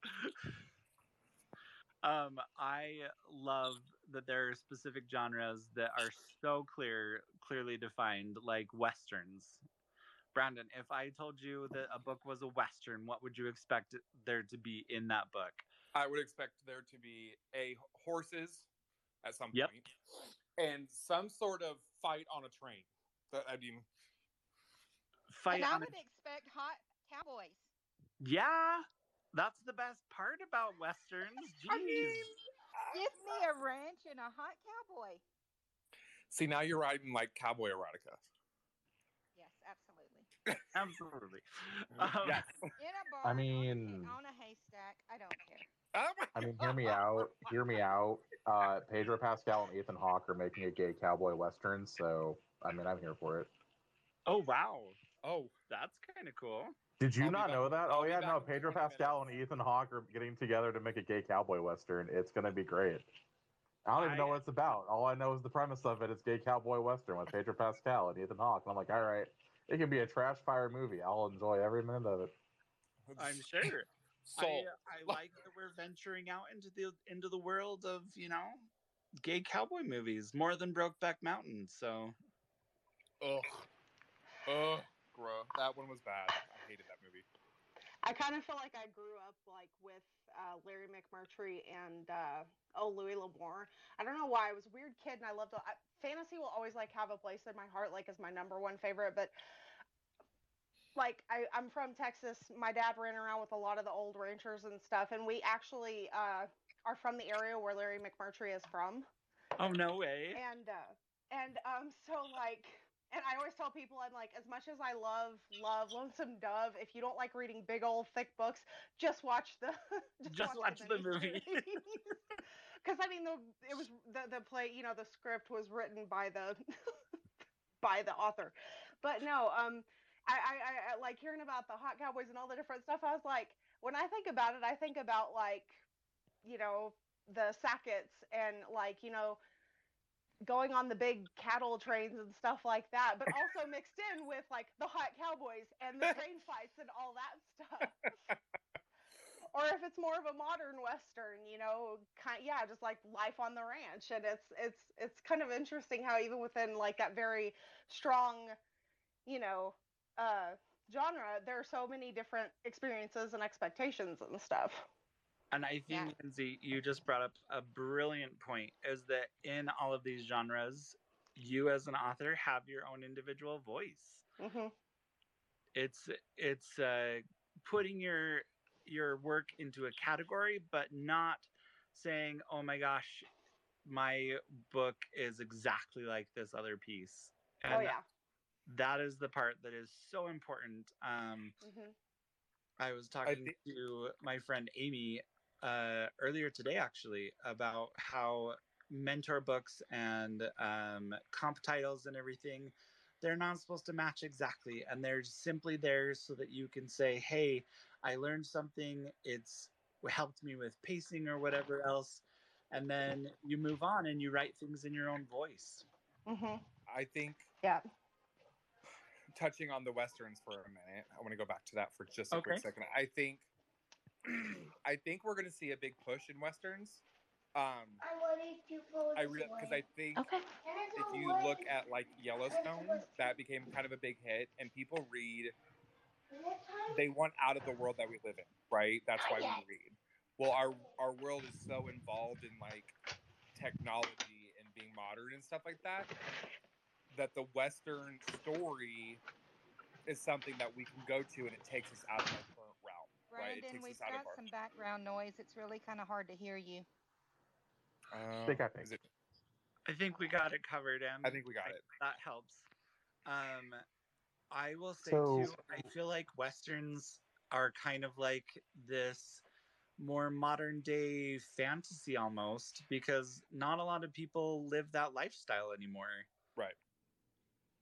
[SPEAKER 1] Um, I love that there are specific genres that are so clear, clearly defined, like westerns. Brandon, if I told you that a book was a western, what would you expect there to be in that book?
[SPEAKER 2] I would expect there to be a horses at some
[SPEAKER 1] Yep.
[SPEAKER 2] point, and some sort of fight on a train. That I mean,
[SPEAKER 1] Fight
[SPEAKER 3] and I
[SPEAKER 1] on a
[SPEAKER 3] would expect hot cowboys.
[SPEAKER 1] Yeah, that's the best part about westerns. Jeez. <laughs>
[SPEAKER 2] I mean,
[SPEAKER 3] Give me a ranch and a hot cowboy.
[SPEAKER 2] see now you're writing like cowboy erotica.
[SPEAKER 3] Yes, absolutely. <laughs>
[SPEAKER 1] absolutely. <laughs> Um,
[SPEAKER 2] yes.
[SPEAKER 3] In a barn.
[SPEAKER 5] I
[SPEAKER 3] on a
[SPEAKER 5] mean-
[SPEAKER 3] on a haystack. I don't care.
[SPEAKER 2] Oh
[SPEAKER 5] I mean, hear me out. Hear me out. Uh, Pedro Pascal and Ethan Hawke are making a gay cowboy western, so I mean, I'm here for it.
[SPEAKER 1] Oh wow,
[SPEAKER 2] Oh,
[SPEAKER 1] that's kind of cool.
[SPEAKER 5] Did you
[SPEAKER 2] I'll
[SPEAKER 5] not know that?
[SPEAKER 2] I'll
[SPEAKER 5] Oh yeah,
[SPEAKER 2] back
[SPEAKER 5] no. Pedro Pascal
[SPEAKER 2] minutes.
[SPEAKER 5] and Ethan Hawke are getting together to make a gay cowboy western. It's gonna be great. I don't even know what it's about. All I know is the premise of it. It's gay cowboy western with Pedro Pascal and Ethan Hawke. And I'm like, all right, it can be a trash fire movie. I'll enjoy every minute of it.
[SPEAKER 1] I'm sure. <laughs>
[SPEAKER 2] So
[SPEAKER 1] I, I like that we're venturing out into the into the world of you know gay cowboy movies more than Brokeback Mountain. So
[SPEAKER 2] ugh, ugh, bro, that one was bad. I hated that movie.
[SPEAKER 4] I kind of feel like I grew up like with uh, Larry McMurtry and uh, oh Louis L'Amour. I don't know why. I was a weird kid and I loved I, fantasy. Will always like have a place in my heart, like as my number one favorite. But like I, I'm from Texas. My dad ran around with a lot of the old ranchers and stuff, and we actually uh, are from the area where Larry McMurtry is from.
[SPEAKER 1] oh no way.
[SPEAKER 4] and uh and um so like and I always tell people I'm like as much as I love love Lonesome Dove if you don't like reading big old thick books just watch the <laughs>
[SPEAKER 1] Just watch the movie. <laughs>
[SPEAKER 4] because I mean the it was the the play you know the script was written by the <laughs> by the author but no um I, I I I like hearing about the hot cowboys and all the different stuff I was like when I think about it I think about like you know the Sacketts and like you know going on the big cattle trains and stuff like that, but <laughs> also mixed in with like the hot cowboys and the train fights and all that stuff. <laughs> or if it's more of a modern western, you know, kind yeah, just like life on the ranch, and it's it's it's kind of interesting how even within like that very strong, you know, uh, genre, there are so many different experiences and expectations and stuff.
[SPEAKER 1] And I think,
[SPEAKER 3] Yeah.
[SPEAKER 1] Lindsay, you just brought up a brilliant point is that in all of these genres, you as an author have your own individual voice.
[SPEAKER 4] hmm
[SPEAKER 1] It's it's uh, putting your your work into a category, but not saying, "Oh my gosh, my book is exactly like this other piece." And
[SPEAKER 4] Oh yeah.
[SPEAKER 1] that is the part that is so important. Um,
[SPEAKER 4] hmm
[SPEAKER 1] I was talking
[SPEAKER 2] thi-
[SPEAKER 1] to my friend Amy uh, earlier today, actually, about how mentor books and um, comp titles and everything, they're not supposed to match exactly. And they're simply there so that you can say, hey, I learned something. It's helped me with pacing or whatever else. And then you move on and you write things in your own voice.
[SPEAKER 4] hmm
[SPEAKER 2] I think
[SPEAKER 4] Yeah.
[SPEAKER 2] touching on the westerns for a minute. I want to go back to that for just a quick
[SPEAKER 1] Okay.
[SPEAKER 2] second. I think <clears throat> I think we're going to see a big push in westerns. Um, I really because I think
[SPEAKER 4] Okay.
[SPEAKER 2] if you look at like Yellowstone, that became kind of a big hit, and people read. They want out of the world that we live in, right? That's why we read. Well, our our world is so involved in like technology and being modern and stuff like that that the Western story is something that we can go to, and it takes us out of our current realm. Right,
[SPEAKER 3] Brandon, we've
[SPEAKER 2] us out of
[SPEAKER 3] got some background noise. It's really kind of hard to hear you.
[SPEAKER 5] Think I think.
[SPEAKER 2] is it-
[SPEAKER 1] I think we got it covered, Em.
[SPEAKER 2] I think we got it.
[SPEAKER 1] that helps. Um, I will say
[SPEAKER 5] So-
[SPEAKER 1] too. I feel like westerns are kind of like this more modern day fantasy almost because not a lot of people live that lifestyle anymore.
[SPEAKER 2] Right.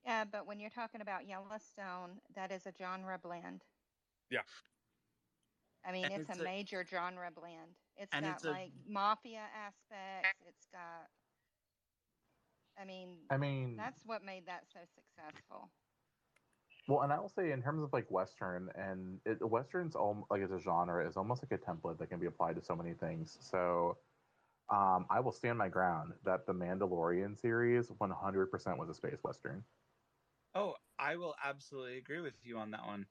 [SPEAKER 3] Yeah, but when you're talking about Yellowstone, that is a genre blend.
[SPEAKER 2] Yeah.
[SPEAKER 3] I mean,
[SPEAKER 1] And
[SPEAKER 3] it's,
[SPEAKER 1] it's
[SPEAKER 3] a
[SPEAKER 1] a-
[SPEAKER 3] major genre blend. It's got
[SPEAKER 1] it's a-
[SPEAKER 3] like mafia aspects. It's got. I mean,
[SPEAKER 5] I mean,
[SPEAKER 3] that's what made that so successful.
[SPEAKER 5] well, and I will say in terms of like Western and it, Western's al- like as a genre is almost like a template that can be applied to so many things. So, um, I will stand my ground that the Mandalorian series 100% was a space Western.
[SPEAKER 1] Oh, I will absolutely agree with you on that one.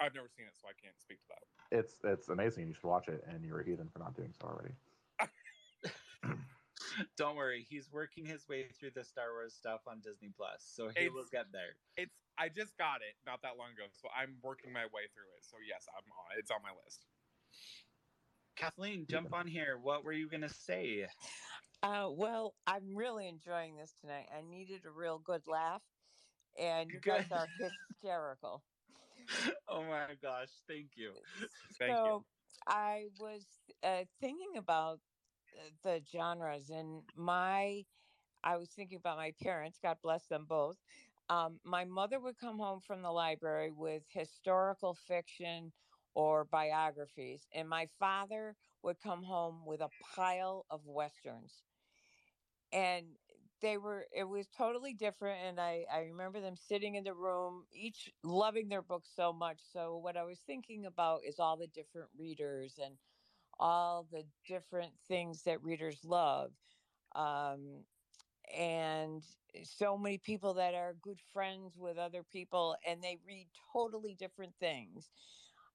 [SPEAKER 2] I've never seen it, so I can't speak to that.
[SPEAKER 5] It's it's amazing. You should watch it, and you're a heathen for not doing so already. <laughs>
[SPEAKER 1] Don't worry, he's working his way through the Star Wars stuff on Disney Plus, so he will get there.
[SPEAKER 2] It's I just got it not that long ago, so I'm working my way through it. So yes, I'm on. It's on my list.
[SPEAKER 1] Kathleen, jump on here. What were you gonna say?
[SPEAKER 6] Uh, well, I'm really enjoying this tonight. I needed a real good laugh, and you
[SPEAKER 1] Good.
[SPEAKER 6] guys are <laughs> hysterical. <laughs>
[SPEAKER 1] oh my gosh, thank you.
[SPEAKER 2] Thank you.
[SPEAKER 6] so I was uh, thinking about uh, the genres, and my I was thinking about my parents. God bless them both. Um, my mother would come home from the library with historical fiction or biographies, and my father would come home with a pile of westerns. And they were it was totally different and I, I remember them sitting in the room each loving their books so much so what i was thinking about is all the different readers and all the different things that readers love um, and so many people that are good friends with other people and they read totally different things.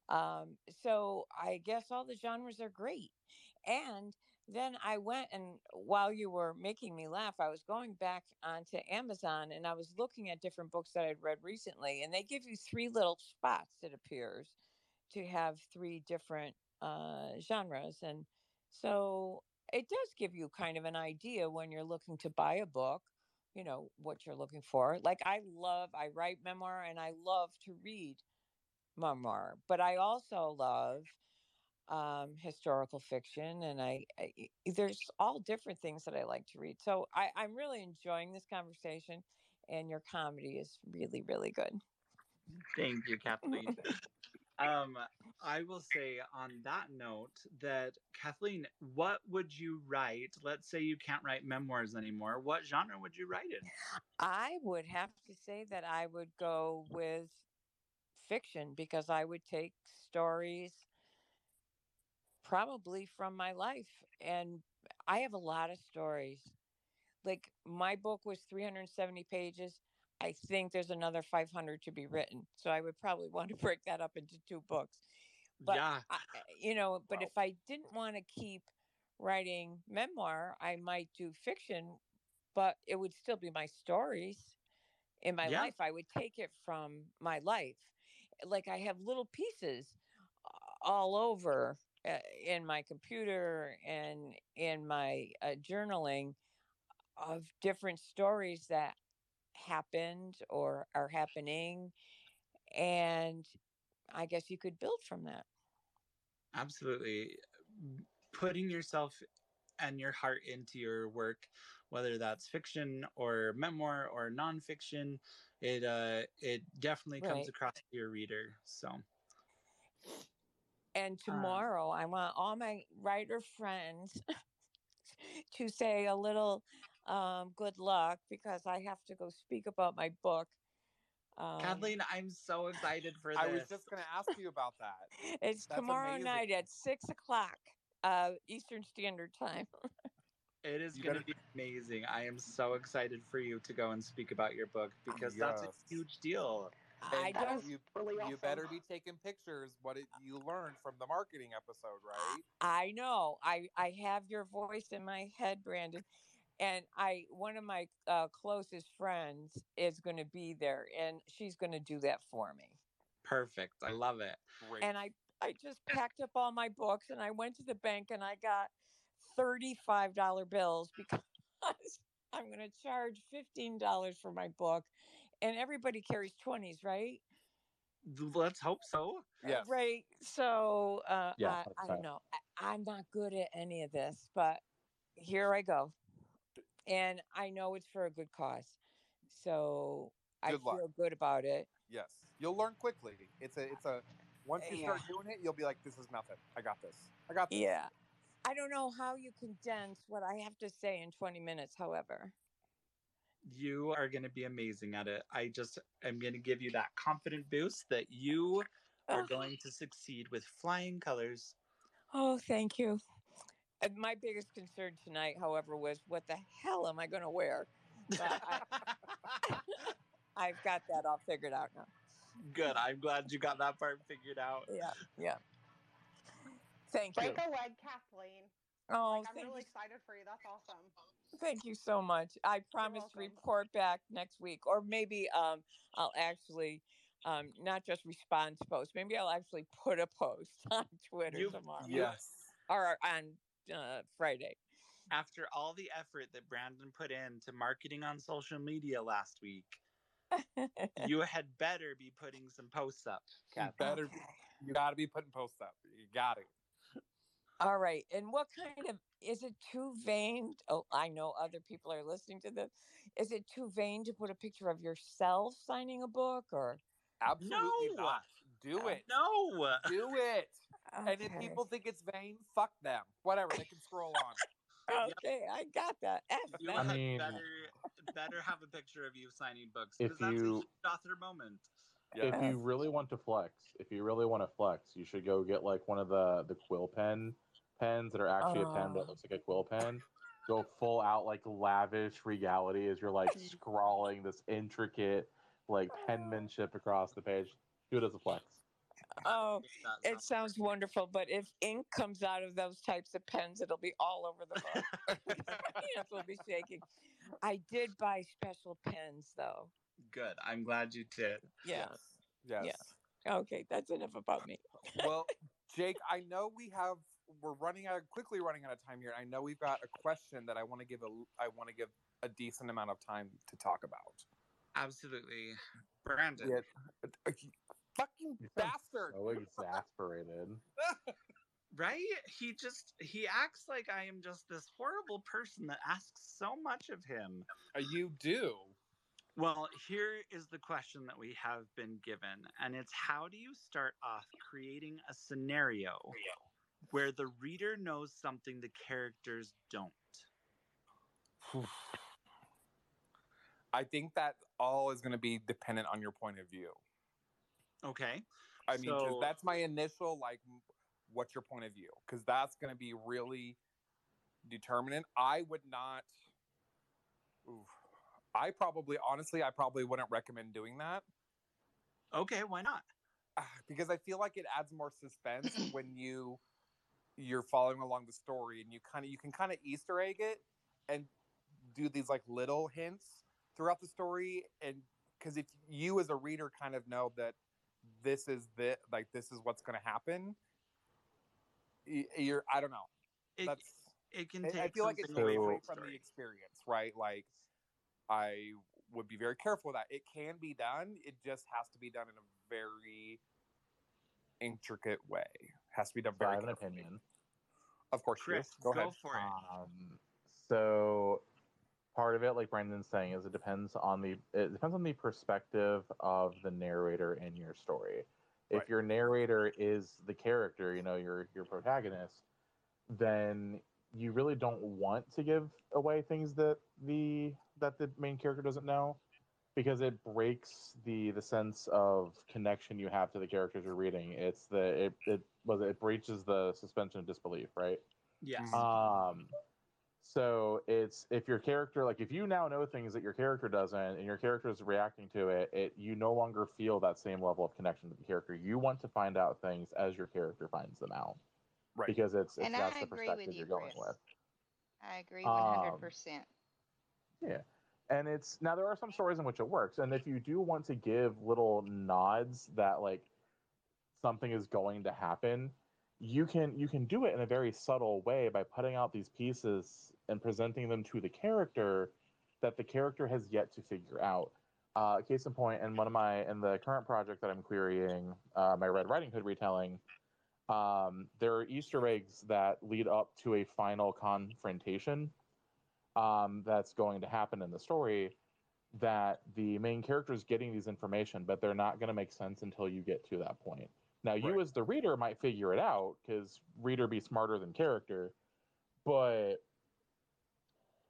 [SPEAKER 6] Um, so i guess all the genres are great and then I went and while you were making me laugh, I was going back onto Amazon and I was looking at different books that I'd read recently, and they give you three little spots, it appears, to have three different uh, genres. And so it does give you kind of an idea when you're looking to buy a book, you know, what you're looking for. Like I love, I write memoir and I love to read memoir, but I also love um, historical fiction, and I, I there's all different things that I like to read. So I, I'm really enjoying this conversation, and your comedy is really, really good.
[SPEAKER 1] Thank you, Kathleen. <laughs> um, I will say on that note that Kathleen, what would you write? Let's say you can't write memoirs anymore. What genre would you write in?
[SPEAKER 6] I would have to say that I would go with fiction because I would take stories probably from my life and I have a lot of stories. Like my book was 370 pages. I think there's another 500 to be written. So I would probably want to <laughs> break that up into two books. But
[SPEAKER 1] yeah,
[SPEAKER 6] I, you know, but
[SPEAKER 2] Wow.
[SPEAKER 6] if I didn't want to keep writing memoir, I might do fiction, but it would still be my stories in my
[SPEAKER 1] Yeah.
[SPEAKER 6] life. I would take it from my life. Like I have little pieces all over in my computer and in my uh, journaling of different stories that happened or are happening. And I guess you could build from that.
[SPEAKER 1] absolutely. Putting yourself and your heart into your work, whether that's fiction or memoir or nonfiction, it uh it definitely comes
[SPEAKER 6] Right.
[SPEAKER 1] across to your reader. So
[SPEAKER 6] And
[SPEAKER 1] Uh,
[SPEAKER 6] tomorrow, I want all my writer friends <laughs> to say a little um, good luck because I have to go speak about my book. Um,
[SPEAKER 1] Kathleen, I'm so excited for this.
[SPEAKER 2] I was just gonna ask you about that. <laughs>
[SPEAKER 6] it's
[SPEAKER 2] that's
[SPEAKER 6] tomorrow
[SPEAKER 2] amazing.
[SPEAKER 6] night at six o'clock uh, Eastern Standard Time.
[SPEAKER 1] It is going to be amazing. I am so excited for you to go and speak about your book because that's a huge deal.
[SPEAKER 6] I
[SPEAKER 2] And
[SPEAKER 6] don't.
[SPEAKER 2] You,
[SPEAKER 4] really
[SPEAKER 2] you
[SPEAKER 4] awesome.
[SPEAKER 2] better be taking pictures. What it, you learned from the marketing episode, right?
[SPEAKER 6] I know. I I have your voice in my head, Brandon, and I one of my uh, closest friends is going to be there, and she's going to do that for me.
[SPEAKER 1] Perfect. I love it.
[SPEAKER 2] Great.
[SPEAKER 6] and I I just packed up all my books and I went to the bank and I got thirty-five dollar bills because <laughs> I'm going to charge fifteen dollars for my book, and everybody carries twenties, right?
[SPEAKER 1] Let's hope so.
[SPEAKER 2] yes.
[SPEAKER 6] Right. So uh,
[SPEAKER 5] Yeah,
[SPEAKER 6] I, I don't know. I, I'm not good at any of this, but here I go, and I know it's for a good cause, so I
[SPEAKER 2] luck.
[SPEAKER 6] feel good about it.
[SPEAKER 2] Yes. You'll learn quickly. It's a. It's a. Once you start doing it, you'll be like, "This is nothing. I got this. I got this."
[SPEAKER 6] Yeah. I don't know how you condense what I have to say in 20 minutes, however.
[SPEAKER 1] You are going to be amazing at it. I just am going to give you that confident boost that you are
[SPEAKER 6] Oh.
[SPEAKER 1] going to succeed with flying colors.
[SPEAKER 6] Oh, thank you. And my biggest concern tonight, however, was what the hell am I going to wear? I, <laughs> I've got that all figured out now.
[SPEAKER 1] Good. I'm glad you got that part figured out.
[SPEAKER 6] Yeah, yeah. Thank you.
[SPEAKER 4] Break a leg, Kathleen.
[SPEAKER 6] Oh,
[SPEAKER 4] Like, I'm really
[SPEAKER 6] you,
[SPEAKER 4] excited for you. That's awesome.
[SPEAKER 6] Thank you so much. I promise to report back next week, or maybe um, I'll actually um, not just respond to posts. Maybe I'll actually put a post <laughs> on Twitter
[SPEAKER 1] You-
[SPEAKER 6] tomorrow
[SPEAKER 2] Yes.
[SPEAKER 6] or on uh, Friday.
[SPEAKER 1] After all the effort that Brandon put into marketing on social media last week, <laughs> you had better be putting some posts up.
[SPEAKER 2] You better.
[SPEAKER 6] Okay.
[SPEAKER 2] You got to be putting posts up. You got it.
[SPEAKER 6] All right. And what kind of is it too vain? Oh, I know other people are listening to this. Is it too vain to put a picture of yourself signing a book or
[SPEAKER 2] Absolutely
[SPEAKER 1] No.
[SPEAKER 2] not. Do uh, it.
[SPEAKER 1] No.
[SPEAKER 2] Do it. And if people think it's vain, fuck them. Whatever. They can scroll on.
[SPEAKER 6] Okay, I got that. F
[SPEAKER 1] You
[SPEAKER 6] them.
[SPEAKER 1] had
[SPEAKER 5] mean-
[SPEAKER 1] better better have a picture of you signing books
[SPEAKER 5] If
[SPEAKER 1] because that's a
[SPEAKER 5] you-
[SPEAKER 1] huge author moment.
[SPEAKER 2] Yeah.
[SPEAKER 5] If you really want to flex, if you really want to flex, you should go get like one of the the quill pen pens that are actually a pen that looks like a quill pen. Go full out like lavish regality as you're like <laughs> scrawling this intricate like penmanship across the page. Do it as a flex.
[SPEAKER 6] Oh, it sounds wonderful, but if ink comes out of those types of pens, it'll be all over the book. <laughs> <laughs> Hands will be shaking. I did buy special pens though.
[SPEAKER 1] good. I'm glad you did.
[SPEAKER 6] Yeah.
[SPEAKER 2] Yes.
[SPEAKER 6] Yeah. Okay, that's enough about me.
[SPEAKER 2] well, Jake, I know we have we're running out quickly running out of time here. I know we've got a question that I want to give a I want to give a decent amount of time to talk about.
[SPEAKER 1] Absolutely. Brandon.
[SPEAKER 2] Yeah. Uh, Fucking bastard.
[SPEAKER 5] So <laughs> exasperated.
[SPEAKER 1] Right? He just he acts like I am just this horrible person that asks so much of him.
[SPEAKER 2] Uh, you do.
[SPEAKER 1] Well, here is the question that we have been given, and it's how do you start off creating a scenario where the reader knows something the characters don't? <sighs>
[SPEAKER 2] I think that all is going to be dependent on your point of view.
[SPEAKER 1] Okay.
[SPEAKER 2] I mean,
[SPEAKER 1] So-
[SPEAKER 2] that's my initial like, what's your point of view? Because that's going to be really determinant. I would not. Oof, I probably, honestly, I probably wouldn't recommend doing that
[SPEAKER 1] Okay, why not?
[SPEAKER 2] Ah, because I feel like it adds more suspense when you you're following along the story and you kind of you can kind of Easter egg it and do these like little hints throughout the story and because if you as a reader kind of know that this is the like this is what's going to happen you're i don't know.
[SPEAKER 1] It,
[SPEAKER 2] that's
[SPEAKER 1] it can take
[SPEAKER 2] i feel like it's away from the
[SPEAKER 1] the
[SPEAKER 2] experience right? Like i would be very careful with that. It can be done it just has to be done in a very intricate way has to be done
[SPEAKER 5] So I
[SPEAKER 2] very
[SPEAKER 5] have an opinion.
[SPEAKER 2] of course.
[SPEAKER 1] Chris,
[SPEAKER 2] go,
[SPEAKER 1] go,
[SPEAKER 2] ahead
[SPEAKER 1] for it.
[SPEAKER 5] Um, so part of it, like Brandon's saying, is it depends on the it depends on the perspective of the narrator in your story. If your narrator is the character, you know, your your protagonist, then you really don't want to give away things that the that the main character doesn't know because it breaks the the sense of connection you have to the characters you're reading. It's the it it was it breaches the suspension of disbelief, right?
[SPEAKER 1] Yes.
[SPEAKER 2] Mm.
[SPEAKER 5] Um, so it's if your character, like if you now know things that your character doesn't, and your character is reacting to it, it you no longer feel that same level of connection to the character. You want to find out things as your character finds them out,
[SPEAKER 2] right
[SPEAKER 5] because it's, it's
[SPEAKER 3] And
[SPEAKER 5] that's
[SPEAKER 3] I
[SPEAKER 5] the
[SPEAKER 3] agree with
[SPEAKER 5] perspective
[SPEAKER 3] you,
[SPEAKER 5] you're going
[SPEAKER 3] Chris.
[SPEAKER 5] with.
[SPEAKER 3] I agree
[SPEAKER 5] Um,
[SPEAKER 3] 100%.
[SPEAKER 5] Yeah. And it's now there are some stories in which it works. And if you do want to give little nods that like something is going to happen, you can you can do it in a very subtle way by putting out these pieces and presenting them to the character that the character has yet to figure out. Uh, case in point, in one of my in the current project that I'm querying, uh, my Red Riding Hood retelling, um, there are Easter eggs that lead up to a final confrontation um, that's going to happen in the story that the main character is getting these information, but they're not going to make sense until you get to that point. Now, you
[SPEAKER 2] Right.
[SPEAKER 5] as the reader might figure it out because reader be smarter than character, but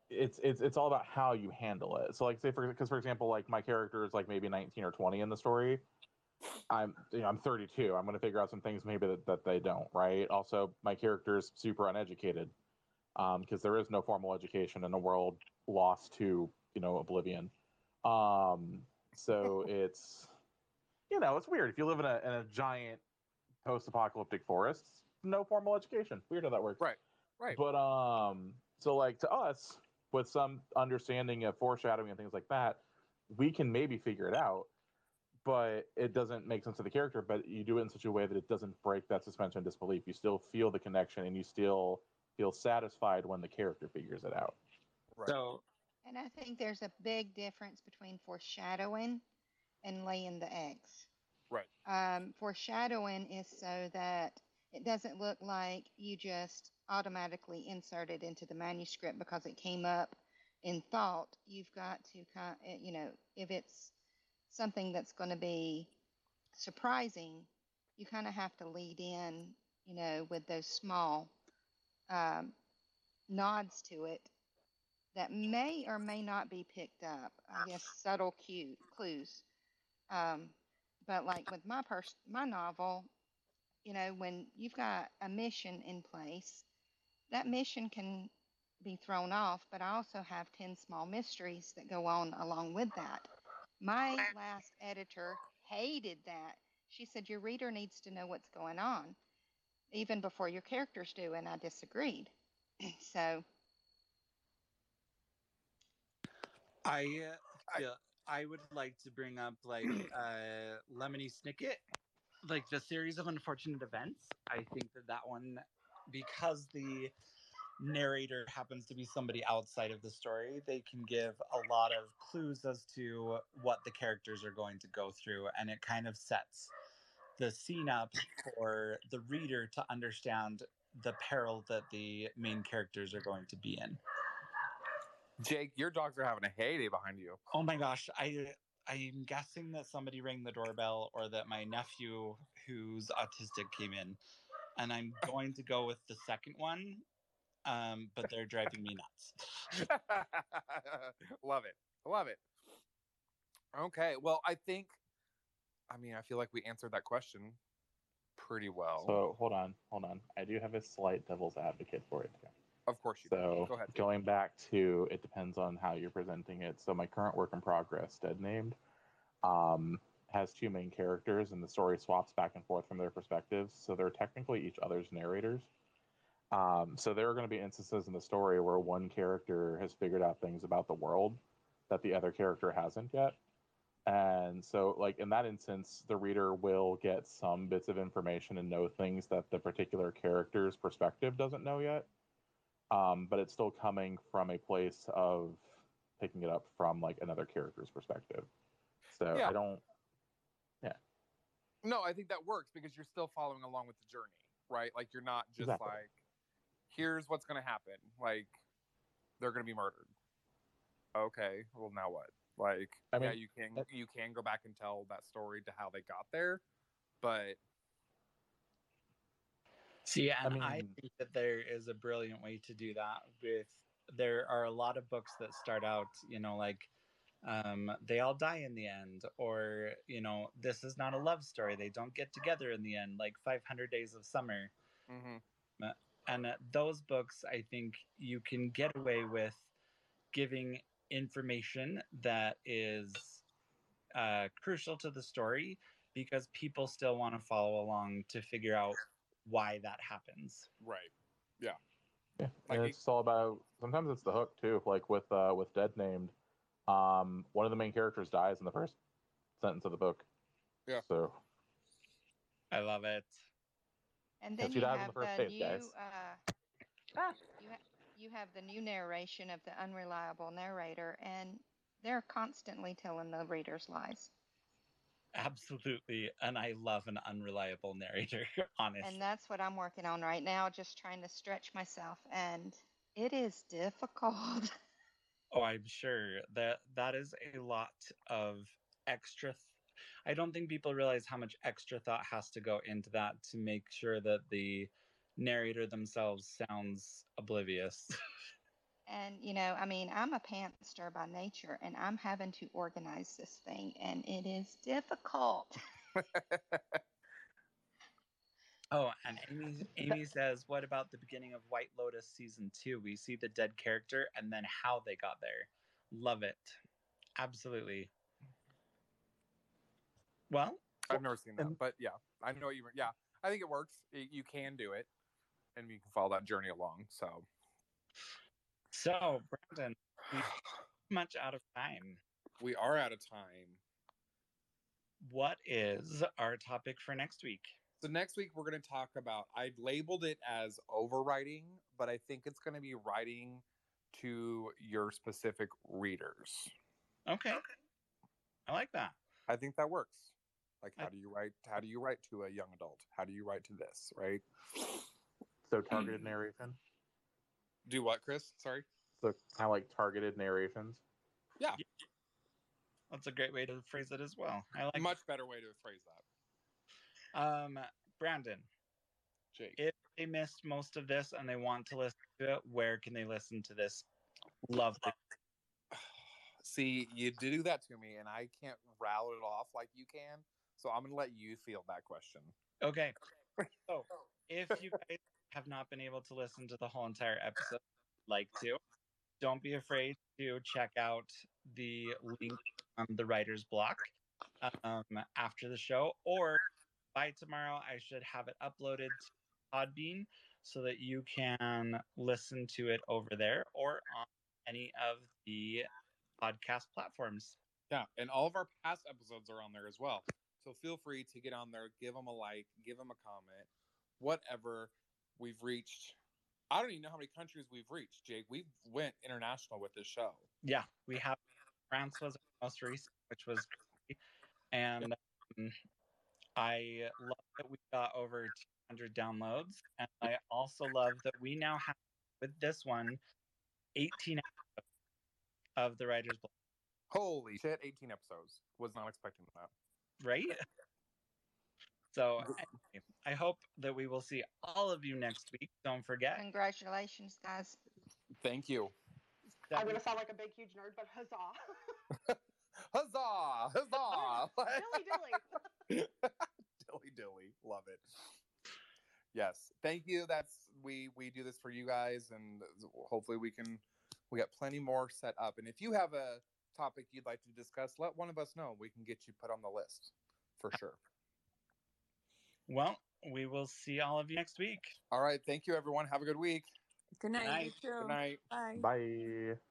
[SPEAKER 5] it's it's it's all about how you handle it. So, like, say for because for example, like my character is like maybe nineteen or twenty in the story. I'm you know I'm 32. I'm going to figure out some things maybe that, that they don't. Right. Also, my character is super uneducated because there is no formal education in a world lost to you know oblivion. Um, So <laughs> it's you know it's weird if you live in a in a giant post-apocalyptic forest. No formal education. Weird how that works.
[SPEAKER 2] Right, right.
[SPEAKER 5] But um, so like to us, with some understanding of foreshadowing and things like that, we can maybe figure it out. But it doesn't make sense to the character. But you do it in such a way that it doesn't break that suspension of disbelief. You still feel the connection, and you still feel satisfied when the character figures it out.
[SPEAKER 2] Right.
[SPEAKER 1] So
[SPEAKER 3] And I think there's a big difference between foreshadowing and laying the eggs.
[SPEAKER 2] Right.
[SPEAKER 3] Um, foreshadowing is so that it doesn't look like you just automatically insert it into the manuscript because it came up in thought. You've got to kind, you know, if it's something that's going to be surprising, you kind of have to lead in, you know, with those small um, nods to it that may or may not be picked up. I guess subtle cue, clues. Um, but like with my pers- my novel, you know, when you've got a mission in place, that mission can be thrown off. But I also have ten small mysteries that go on along with that. My last editor hated that. She said your reader needs to know what's going on, even before your characters do, and I disagreed. <clears throat> so
[SPEAKER 1] I uh, feel I would like to bring up like <clears throat> uh, Lemony Snicket, like the series of unfortunate events. I think that that one, because the narrator happens to be somebody outside of the story, they can give a lot of clues as to what the characters are going to go through, and it kind of sets the scene up for the reader to understand the peril that the main characters are going to be in.
[SPEAKER 2] Jake, your dogs are having a heyday behind you.
[SPEAKER 1] Oh my gosh, I I'm guessing that somebody rang the doorbell or that my nephew who's autistic came in. And I'm going to go with the second one. Um, but they're driving me nuts. <laughs>
[SPEAKER 2] Love it. Love it. Okay. Well, I think, I mean, I feel like we answered that question pretty well.
[SPEAKER 5] So hold on, hold on. I do have a slight devil's advocate for it.
[SPEAKER 2] of course you do.
[SPEAKER 5] So
[SPEAKER 2] Go ahead.
[SPEAKER 5] going back to it depends on how you're presenting it. So my current work in progress, Dead Named, um, has two main characters, and the story swaps back and forth from their perspectives. So they're technically each other's narrators. Um, so there are going to be instances in the story where one character has figured out things about the world that the other character hasn't yet. And so, like in that instance, the reader will get some bits of information and know things that the particular character's perspective doesn't know yet um, but it's still coming from a place of picking it up from like another character's perspective. So
[SPEAKER 2] Yeah.
[SPEAKER 5] I don't. Yeah.
[SPEAKER 2] No, I think that works because you're still following along with the journey, right? Like you're not just
[SPEAKER 5] Exactly.
[SPEAKER 2] like, here's what's going to happen. Like they're going to be murdered. Okay, well now what? Like,
[SPEAKER 5] I
[SPEAKER 2] yeah,
[SPEAKER 5] mean,
[SPEAKER 2] you can
[SPEAKER 5] that-
[SPEAKER 2] you can go back and tell that story to how they got there, but
[SPEAKER 1] See, and I,
[SPEAKER 5] mean- I
[SPEAKER 1] think that there is a brilliant way to do that with there are a lot of books that start out, you know, like um, they all die in the end, or you know, this is not a love story. They don't get together in the end, like 500 Days of Summer.
[SPEAKER 2] mhm.
[SPEAKER 1] and uh, those books i think you can get away with giving information that is uh, crucial to the story because people still want to follow along to figure out why that happens
[SPEAKER 2] right.
[SPEAKER 5] Yeah,
[SPEAKER 2] Like
[SPEAKER 5] and
[SPEAKER 2] it-
[SPEAKER 5] it's all about. Sometimes it's the hook too. Like with uh, with Dead Named, um, one of the main characters dies in the first sentence of the book.
[SPEAKER 2] Yeah.
[SPEAKER 5] So
[SPEAKER 1] i love it
[SPEAKER 3] And
[SPEAKER 5] Yes,
[SPEAKER 3] then
[SPEAKER 5] you
[SPEAKER 3] you
[SPEAKER 5] died
[SPEAKER 3] have
[SPEAKER 5] the first
[SPEAKER 3] the
[SPEAKER 5] page,
[SPEAKER 3] new,
[SPEAKER 5] guys.
[SPEAKER 3] uh,
[SPEAKER 4] Ah.
[SPEAKER 3] You, have the new narration of the unreliable narrator, and they're constantly telling the readers lies.
[SPEAKER 1] absolutely and i love an unreliable narrator <laughs> honestly
[SPEAKER 3] And that's what I'm working on right now, just trying to stretch myself, and it is difficult. <laughs>
[SPEAKER 1] Oh, I'm sure that that is a lot of extra. Th- I don't think people realize how much extra thought has to go into that to make sure that the narrator themselves sounds oblivious. <laughs>
[SPEAKER 3] And, you know, I mean, I'm a pantster by nature, and I'm having to organize this thing, and it is difficult. <laughs>
[SPEAKER 1] oh, and Amy Amy says, "What about the beginning of White Lotus season 2? We see the dead character and then how they got there. Love it. Absolutely. Well,
[SPEAKER 2] I've never seen that,
[SPEAKER 5] and-
[SPEAKER 2] but yeah, I know what you. Yeah, I think it works. Y- You can do it, and you can follow that journey along. So,
[SPEAKER 1] so Brandon, much out of time.
[SPEAKER 2] we are out of time.
[SPEAKER 1] What is our topic for next week?
[SPEAKER 2] So next week we're going to talk about. I labeled it as overwriting, but I think it's going to be writing to your specific readers.
[SPEAKER 1] Okay. I like that.
[SPEAKER 2] I think that works. Like, how do you write? How do you write to a young adult? How do you write to this? Right?
[SPEAKER 5] So targeted narration.
[SPEAKER 2] Do what, Chris? Sorry.
[SPEAKER 5] So kind of like targeted narrations. Yeah.
[SPEAKER 1] That's a great way to phrase it as well. I like
[SPEAKER 2] Much better way to phrase that.
[SPEAKER 1] Um, Brandon,
[SPEAKER 2] Jake.
[SPEAKER 1] if they missed most of this and they want to listen to it, where can they listen to this? Lovely. <sighs>
[SPEAKER 2] See, you do that to me, and I can't rattle it off like you can. So I'm going to let you field that question.
[SPEAKER 1] Okay. <laughs> So, if you guys have not been able to listen to the whole entire episode, like to, don't be afraid to check out the link on the writer's block um, after the show, or by tomorrow, I should have it uploaded to Podbean so that you can listen to it over there or on any of the podcast platforms.
[SPEAKER 2] Yeah, and all of our past episodes are on there as well. So feel free to get on there, give them a like, give them a comment, whatever. We've reached. I don't even know how many countries we've reached, Jake. We've went international with this show.
[SPEAKER 1] yeah, we have France was our most recent, which was great. and um, I love that we got over 200 downloads, and I also love that we now have with this one 18 episodes of the Writers Block,
[SPEAKER 2] Holy shit! 18 episodes. Was not expecting that.
[SPEAKER 1] right? So anyway, I hope that we will see all of you next week. Don't forget.
[SPEAKER 3] Congratulations, guys.
[SPEAKER 2] Thank you.
[SPEAKER 4] I'm gonna sound like a big huge nerd, but huzzah! <laughs>
[SPEAKER 2] Huzzah! Huzzah! <laughs>
[SPEAKER 4] dilly dilly. <laughs>
[SPEAKER 2] dilly dilly love it yes thank you that's we we do this for you guys and hopefully we can we got plenty more set up and if you have a topic you'd like to discuss let one of us know we can get you put on the list for sure
[SPEAKER 1] Well, we will see all of you next week.
[SPEAKER 2] all right thank you everyone have a good week
[SPEAKER 6] Good night.
[SPEAKER 1] night.
[SPEAKER 6] You too.
[SPEAKER 2] good night
[SPEAKER 6] Bye.
[SPEAKER 5] Bye.